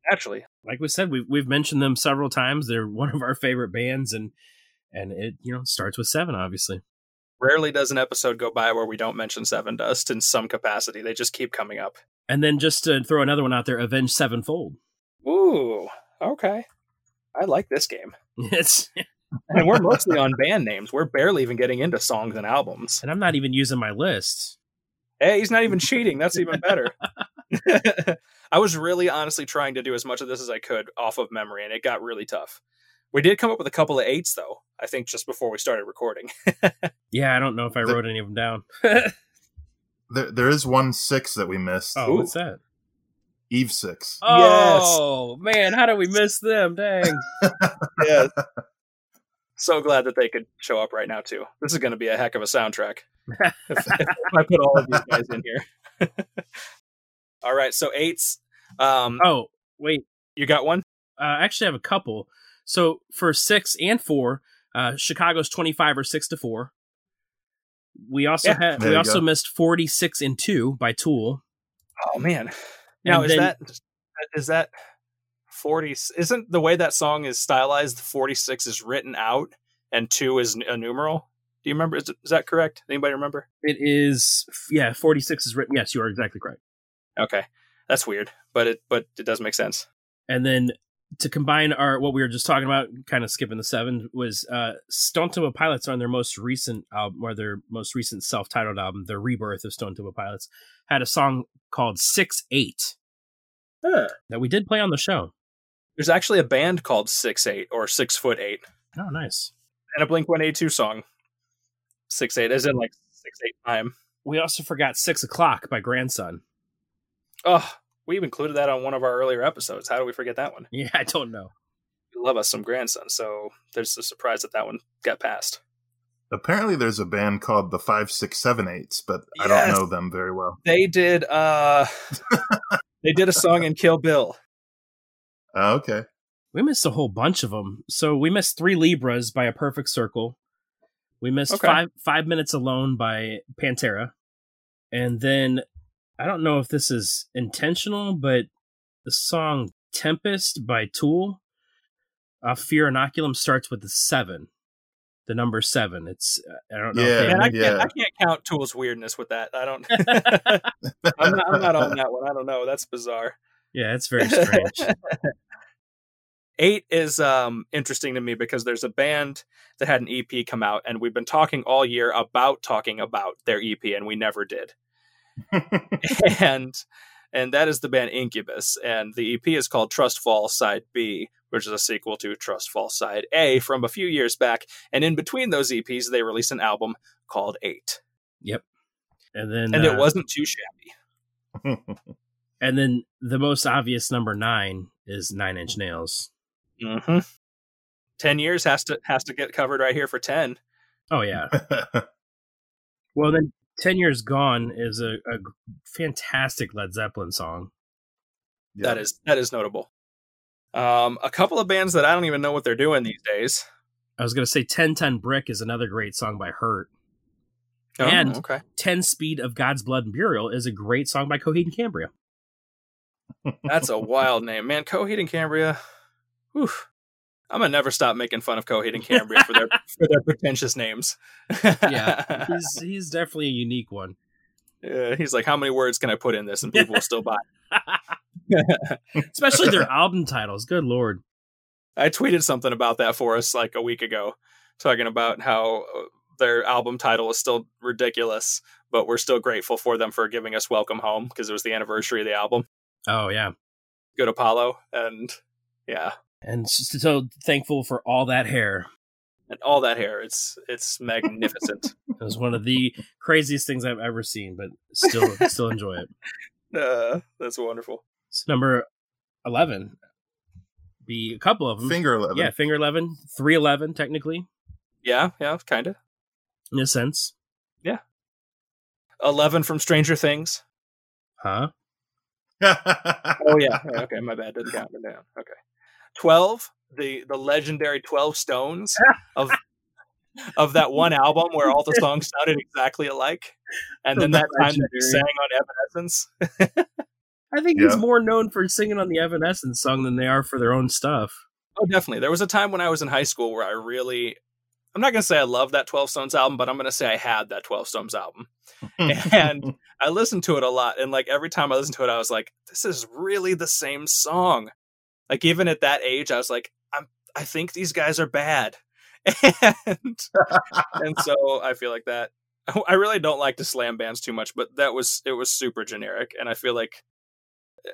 D: Naturally.
C: Like we said, we've we've mentioned them several times. They're one of our favorite bands, and and it you know starts with seven, obviously.
D: Rarely does an episode go by where we don't mention Sevendust in some capacity. They just keep coming up.
C: And then just to throw another one out there, Avenged Sevenfold.
D: Ooh, okay. I like this game.
C: It's [LAUGHS]
D: And we're mostly on band names. We're barely even getting into songs and albums.
C: and I'm not even using my list.
D: Hey, he's not even cheating. That's even better. [LAUGHS] [LAUGHS] I was really honestly trying to do as much of this as I could off of memory, and it got really tough. We did come up with a couple of eights, though, I think just before we started recording. [LAUGHS]
C: Yeah, I don't know if I
B: The-
C: wrote any of them down. [LAUGHS]
B: There, there is one six that we missed.
C: oh, what's that?
B: Eve six.
C: Oh man, how did we miss them? Dang.
D: yeah. So glad that they could show up right now, too. This is going to be a heck of a soundtrack if, if I put all of these guys in here. All right, so eights. Um,
C: oh wait,
D: You got one?
C: uh, I actually have a couple. So for six and four, uh, Chicago's twenty five or six to four. We also
D: Yeah.
C: had we also
B: go.
C: missed forty six and two by Tool.
D: Oh man. Now
C: And
D: is
C: then-
D: that is that 40 isn't the way that song is stylized 46 is written out and 2 is a numeral? Do you remember is, is that correct? Anybody remember?
C: It is yeah, forty six is written. Yes, you are exactly correct.
D: Okay. That's weird, but it but it does make sense.
C: And then to combine our what we were just talking about, kind of skipping the seven, was uh Stone Temple Pilots on their most recent album or their most recent self titled album, The Rebirth of Stone Temple Pilots, had a song called Six Eight that we did play on the show.
D: There's actually a band called 6 8 or 6 foot 8
C: Oh, nice.
D: and a Blink 182 song. 6 8 as in like 6 8 time.
C: We also forgot Six O'Clock by Grandson.
D: Oh, we've included that on one of our earlier episodes. How do we forget that one?
C: Yeah, I don't know.
D: We love us some grandson, so there's a surprise that that one got passed.
B: Apparently, there's a band called the Five Six Seven Eights, but I don't know them very well.
D: They did uh [LAUGHS] they did a song in Kill Bill.
B: Uh, okay.
C: We missed a whole bunch of them. So we missed Three Libras by A Perfect Circle. We missed
D: Okay.
C: Five Five Minutes Alone by Pantera. And then I don't know if this is intentional, but the song Tempest by Tool off Fear Inoculum starts with the seven. The number seven. It's I don't know.
B: Yeah.
C: if
D: Man, I
C: they,
D: can't
B: Yeah.
D: I can't count Tool's weirdness with that. I don't [LAUGHS] I'm not, I'm not on that one. I don't know. That's bizarre.
C: yeah, it's very strange. [LAUGHS]
D: Eight is um interesting to me because there's a band that had an EP come out and we've been talking all year about talking about their EP and we never did. [LAUGHS] and and that is the band Incubus and the EP is called Trust Fall Side B, which is a sequel to Trust Fall Side A from a few years back and in between those EPs they released an album called 8
C: yep. And then
D: and
C: uh,
D: it wasn't too shabby. [LAUGHS]
C: and then the most obvious number nine is Nine Inch Nails.
D: Mhm. 10 years has to has to get covered right here for 10.
C: Oh yeah. [LAUGHS] Well, then, 10 Years Gone is a, a fantastic Led Zeppelin song.
D: That is that is notable. Um, a couple of bands that I don't even know what they're doing these days.
C: I was going to say Ten 1010 Brick is another great song by Hurt.
D: Oh,
C: And-
D: okay,
C: 10 Speed of God's Blood and Burial is a great song by Coheed and Cambria.
D: that's a [LAUGHS] wild name, man. Coheed and Cambria. Whew. I'm gonna never stop making fun of Coheed and [LAUGHS] Cambria for their for their pretentious names.
C: Yeah. [LAUGHS] He's, he's definitely a unique one.
D: Yeah, he's like, how many words can I put in this and people will still buy? [LAUGHS]
C: Especially their album titles. Good Lord.
D: I tweeted something about that for us like a week ago, talking about how uh, their album title is still ridiculous, but we're still grateful for them for giving us Welcome Home because it was the anniversary of the album.
C: Oh, yeah.
D: Good Apollo, and yeah,
C: And s- so thankful for all that hair.
D: and all that hair. It's it's magnificent. [LAUGHS]
C: It was one of the craziest things I've ever seen, but still [LAUGHS] still enjoy it.
D: uh, that's wonderful.
C: So number eleven, be a couple of them.
B: Finger eleven.
C: yeah, finger eleven, three eleven technically
D: Yeah, yeah, kind of.
C: in a sense, Yeah.
D: Eleven from Stranger Things.
C: huh?
D: Oh yeah, yeah, okay, my bad. Didn't count it down. Okay, twelve. The the legendary Twelve Stones of of that [LAUGHS] one album where all the songs sounded exactly alike, and then that time that he sang on Evanescence.
C: I think
B: Yeah.
C: he's more known for singing on the Evanescence song than they are for their own stuff.
D: Oh, definitely. There was a time when I was in high school where I really. I'm not going to say I love that 12 Stones album, but I'm going to say I had that 12 Stones album. and [LAUGHS] I listened to it a lot. And like every time I listened to it, I was like, this is really the same song. Like even at that age, I was like, I'm, I think these guys are bad. [LAUGHS] And, and so I feel like that. [LAUGHS] I really don't like to slam bands too much, but that was, it was super generic. And I feel like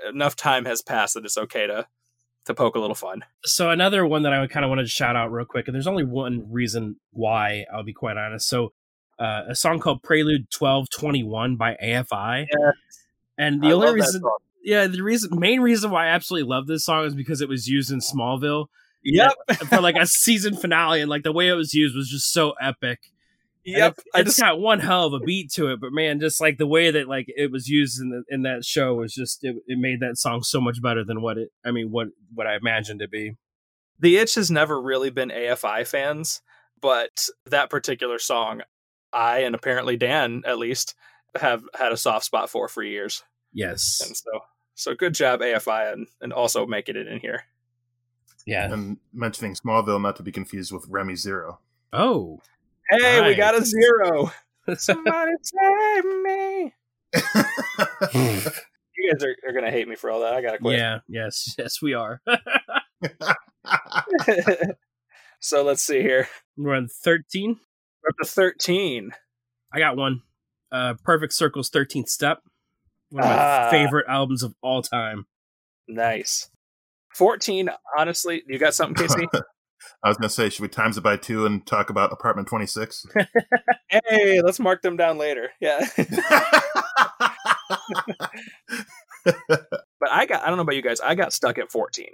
D: enough time has passed that it's okay to, to poke a little fun.
C: So another one that I would kind of wanted to shout out real quick, and there's only one reason why I'll be quite honest. So uh, a song called Prelude twelve twenty one by AFI, and the
D: I
C: only reason. Yeah, the reason, main reason why I absolutely love this song is because it was used in Smallville
D: Yep.
C: for like a season finale, and like the way it was used was just so epic.
D: Yep.
C: It's,
D: I just
C: got one hell of a beat to it, but man, just like the way that like it was used in the, in that show was just it, it made that song so much better than what it. I mean, what what I imagined it to be.
D: the itch has never really been AFI fans, but that particular song, I and apparently Dan at least have had a soft spot for for years,
C: Yes.
D: and so so good job AFI and and also making it in here.
C: Yeah.
B: and mentioning Smallville, not to be confused with Remy Zero.
C: Oh.
D: Hey, we got a zero. [LAUGHS] Somebody save me. [LAUGHS] [LAUGHS] You guys are, are gonna hate me for all that. I gotta quit.
C: yeah. Yes. Yes, we are.
D: so let's see here.
C: We're on thirteen.
D: We're up to thirteen.
C: I got one. Uh, Perfect Circle's Thirteenth Step. One of my
D: Ah.
C: favorite albums of all time.
D: Nice. Fourteen. Honestly, you got something, Casey? [LAUGHS]
B: I was gonna say, should we times it by two and talk about apartment twenty six? [LAUGHS]
D: hey, let's mark them down later. Yeah. [LAUGHS] but I got I don't know about you guys. I got stuck at 14.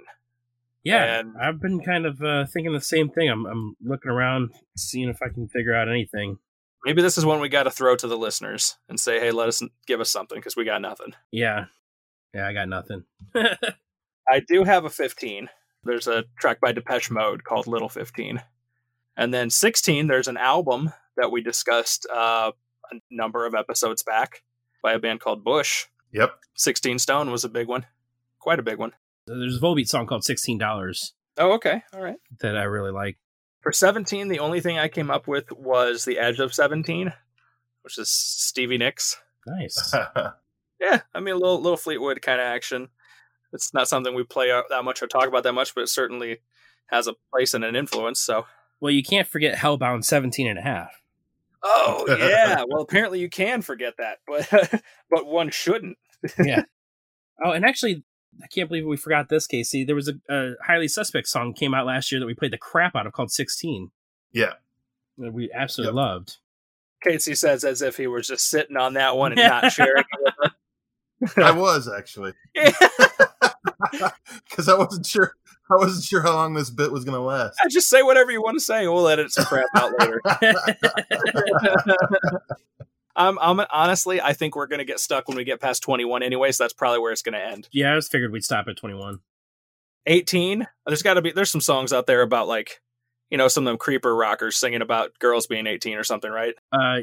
C: Yeah,
D: And-
C: I've been kind of uh, thinking the same thing. I'm I'm looking around, seeing if I can figure out anything.
D: Maybe this is one we got to throw to the listeners and say, "Hey, let us give us something because we got nothing."
C: Yeah, yeah, I got nothing. [LAUGHS]
D: I do have a 15. There's a track by Depeche Mode called Little 15. And then 16, there's an album that we discussed uh, a number of episodes back by a band called Bush.
B: yep.
D: 16 Stone was a big one. Quite a big one.
C: There's a Volbeat song called Sixteen Dollars
D: Oh, okay. All right.
C: that I really like.
D: For 17, the only thing I came up with was The Edge of 17, which is Stevie Nicks.
C: Nice. [LAUGHS]
D: Yeah, I mean, a little, little Fleetwood kind of action. It's not something we play that much or talk about that much, but it certainly has a place and an influence. So,
C: well, you can't forget Hellbound 17 and a half.
D: oh yeah, [LAUGHS] well apparently you can forget that, but [LAUGHS] but one shouldn't. Yeah.
C: Oh, and actually, I can't believe we forgot this, Casey. There was a, a highly suspect song came out last year that we played the crap out of called 16
B: yeah.
C: that we absolutely
B: Yep.
C: loved.
D: Casey says as if he was just sitting on that one and not [LAUGHS] sharing it with us.
B: I was actually [LAUGHS] [LAUGHS] because I wasn't sure. I wasn't sure how long this bit was gonna last.
D: I just say whatever you want to say. We'll edit some crap out later. I'm, I'm honestly, I think we're gonna get stuck when we get past 21 anyway. So that's probably where it's gonna end.
C: yeah, I just figured we'd stop at 21.
D: 18 there's got to be there's some songs out there about like you know some of them creeper rockers singing about girls being 18 or something right
C: Uh,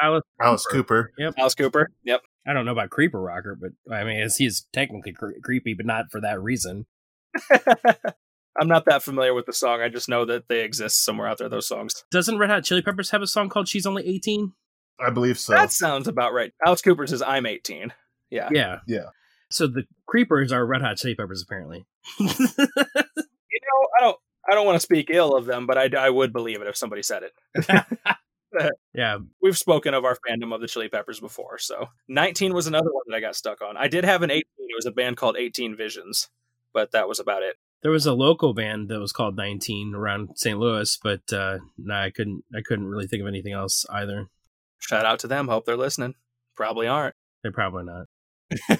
C: Alice,
B: Alice Cooper. Yep.
D: alice cooper yep
C: I don't know about Creeper Rocker, but I mean, it's, he's technically cre- creepy, but not for that reason. [LAUGHS]
D: i'm not that familiar with the song i just know that they exist somewhere out there those songs
C: Doesn't Red Hot Chili Peppers have a song called "She's Only 18"?
B: I believe so.
D: that sounds about right alice cooper says i'm 18 yeah
C: Yeah,
B: Yeah.
C: So the Creepers are Red Hot Chili Peppers, apparently. [LAUGHS]
D: you know i don't i don't want to speak ill of them but i, I would believe it if somebody said it [LAUGHS]
C: yeah,
D: we've spoken of our fandom of the chili peppers before so 19 was another one that i got stuck on i did have an 18 it was a band called 18 visions but that was about it
C: There was a local band that was called 19 around St. Louis, but uh, no, I couldn't. I couldn't really think of anything else either.
D: Shout out to them. Hope they're listening. Probably aren't.
C: They're probably not.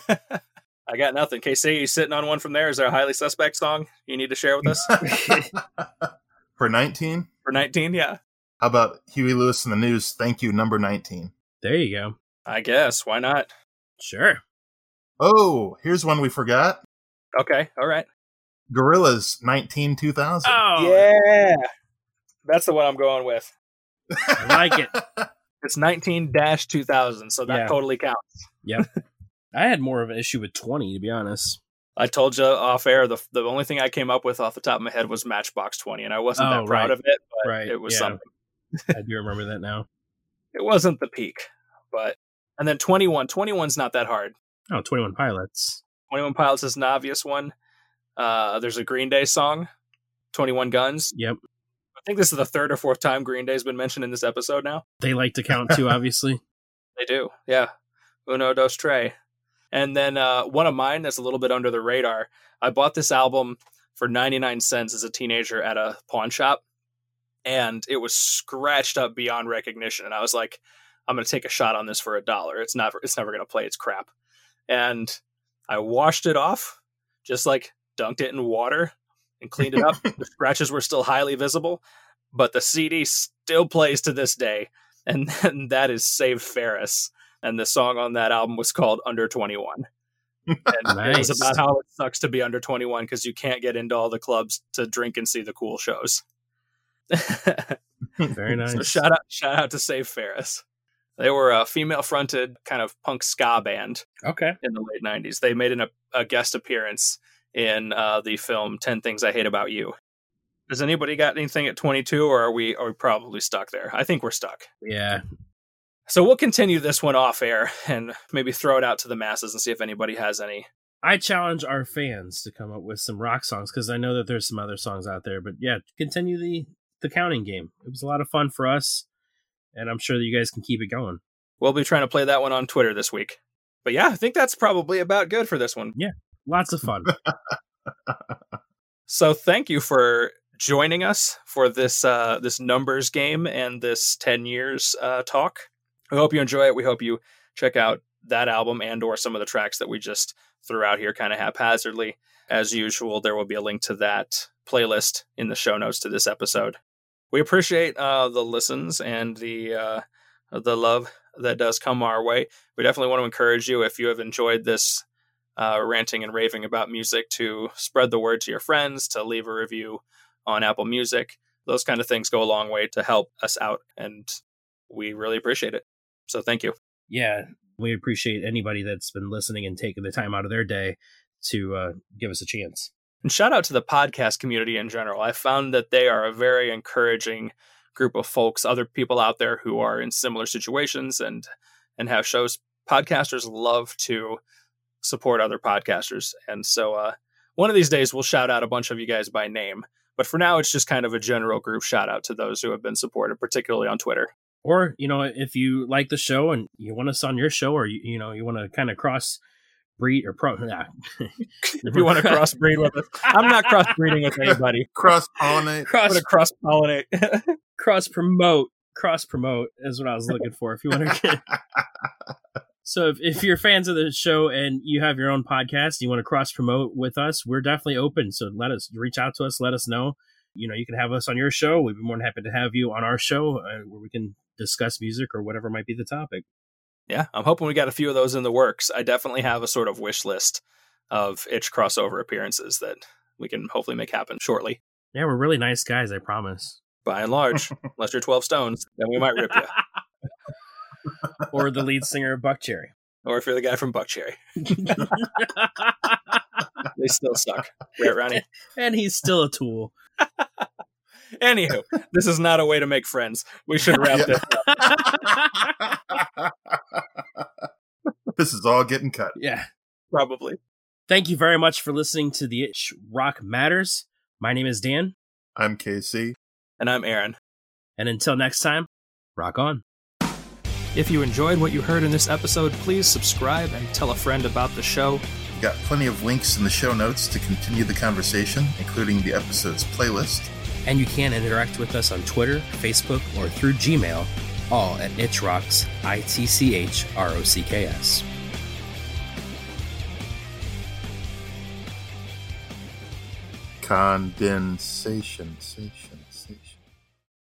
C: [LAUGHS]
D: I got nothing. Casey, you sitting on one from there? Is there a highly suspect song you need to share with us [LAUGHS]
B: For 19,
D: for 19? Yeah,
B: how about Huey Lewis and the News? Thank you, number 19.
C: There you go.
D: I guess. Why not?
C: Sure.
B: Oh, here's one we forgot.
D: Okay. All right.
B: Gorillaz 19 2000.
C: Oh,
D: Yeah. That's the one I'm going with.
C: I like it. [LAUGHS]
D: It's 19 2000, so that
C: Yeah.
D: totally counts. Yep. [LAUGHS]
C: I had more of an issue with 20, to be honest.
D: I told you off air the the only thing I came up with off the top of my head was Matchbox 20, and I wasn't
C: Oh,
D: that proud
C: right.
D: of it, but
C: Right,
D: it was
C: yeah.
D: something. [LAUGHS]
C: I do remember that now. [LAUGHS]
D: It wasn't the peak, but and then 21. 21's not that hard.
C: Oh, 21 Pilots.
D: 21 Pilots is an obvious one. Uh, there's a Green Day song, 21 Guns.
C: Yep.
D: I think this is the third or fourth time Green Day's been mentioned in this episode now.
C: They like to count too, [LAUGHS] obviously.
D: They do, yeah. Uno, dos, tres. And then uh, one of mine that's a little bit under the radar. I bought this album for 99 cents as a teenager at a pawn shop, and it was scratched up beyond recognition. And I was like, I'm going to take a shot on this for a dollar. It's never, it's never going to play. It's crap. And I washed it off, just like dunked it in water and cleaned it up. [LAUGHS] the scratches were still highly visible, but the CD still plays to this day. And, [LAUGHS] and that is Save Ferris. And the song on that album was called Under 21. And it was about how it sucks to be under 21 because you can't get into all the clubs to drink and see the cool shows. [LAUGHS]
C: Very nice.
D: So shout out, shout out to Save Ferris. They were a female-fronted kind of punk ska band
C: Okay.
D: in the late '90s. They made an, a guest appearance in uh, the film 10 Things I Hate About You. Has anybody got anything at 22, or are we are we probably stuck there? I think we're stuck.
C: Yeah.
D: So we'll continue this one off air and maybe throw it out to the masses and see if anybody has any.
C: I challenge our fans to come up with some rock songs because I know that there's some other songs out there. But yeah, continue the the counting game. It was a lot of fun for us, and I'm sure that you guys can keep it going.
D: We'll be trying to play that one on Twitter this week. But yeah, I think that's probably about good for this one.
C: Lots of fun.
D: So thank you for joining us for this uh, this numbers game and this 10 years uh, talk. We hope you enjoy it. We hope you check out that album and or some of the tracks that we just threw out here kind of haphazardly. As usual, there will be a link to that playlist in the show notes to this episode. We appreciate uh, the listens and the uh, the love that does come our way. We definitely want to encourage you if you have enjoyed this uh, ranting and raving about music to spread the word to your friends, to leave a review on Apple Music. Those kind of things go a long way to help us out, and we really appreciate it. So thank you.
C: yeah, we appreciate anybody that's been listening and taking the time out of their day to uh, give us a chance.
D: And shout out to the podcast community in general. I found that they are a very encouraging group of folks, other people out there who are in similar situations and and have shows. Podcasters love to support other podcasters. And so uh, one of these days we'll shout out a bunch of you guys by name. But for now, it's just kind of a general group shout out to those who have been supported, particularly on Twitter.
C: Or you know, if you like the show and you want us on your show, or you, you know, you want to kind of cross breed or pro. [LAUGHS] Nah. [LAUGHS]
D: If you want to crossbreed with us, I'm not crossbreeding with anybody. [LAUGHS]
B: Cross pollinate.
C: Cross
D: cross pollinate.
C: cross promote cross promote is what I was looking for. If you want to So if, if you're fans of the show and you have your own podcast, you want to cross promote with us, we're definitely open. So let us reach out to us, let us know. You know, you can have us on your show. We'd be more than happy to have you on our show uh, where we can discuss music or whatever might be the topic.
D: yeah, I'm hoping we got a few of those in the works. I definitely have a sort of wish list of itch crossover appearances that we can hopefully make happen shortly.
C: Yeah, we're really nice guys, I promise.
D: By and large, [LAUGHS] unless you're 12 stones, then we might rip you. [LAUGHS]
C: or the lead singer of Buckcherry.
D: Or if you're the guy from Buckcherry, [LAUGHS] they still suck. Right, Ronnie?
C: and he's still a tool.
D: Anywho, this is not a way to make friends. We should wrap
B: Yeah.
D: this [LAUGHS]
B: this is all getting cut.
C: yeah.
D: probably.
C: Thank you very much for listening to the Itch Rock Matters. My name is Dan,
B: I'm Casey.
D: And I'm Aaron.
C: and until next time, rock on.
D: If you enjoyed what you heard in this episode, please subscribe and tell a friend about the show.
B: We've got plenty of links in the show notes to continue the conversation, including the episode's playlist.
C: And you can interact with us on Twitter, Facebook, or through Gmail, all at itchrocks, I T C H R O C K S.
B: Condensation. Sation.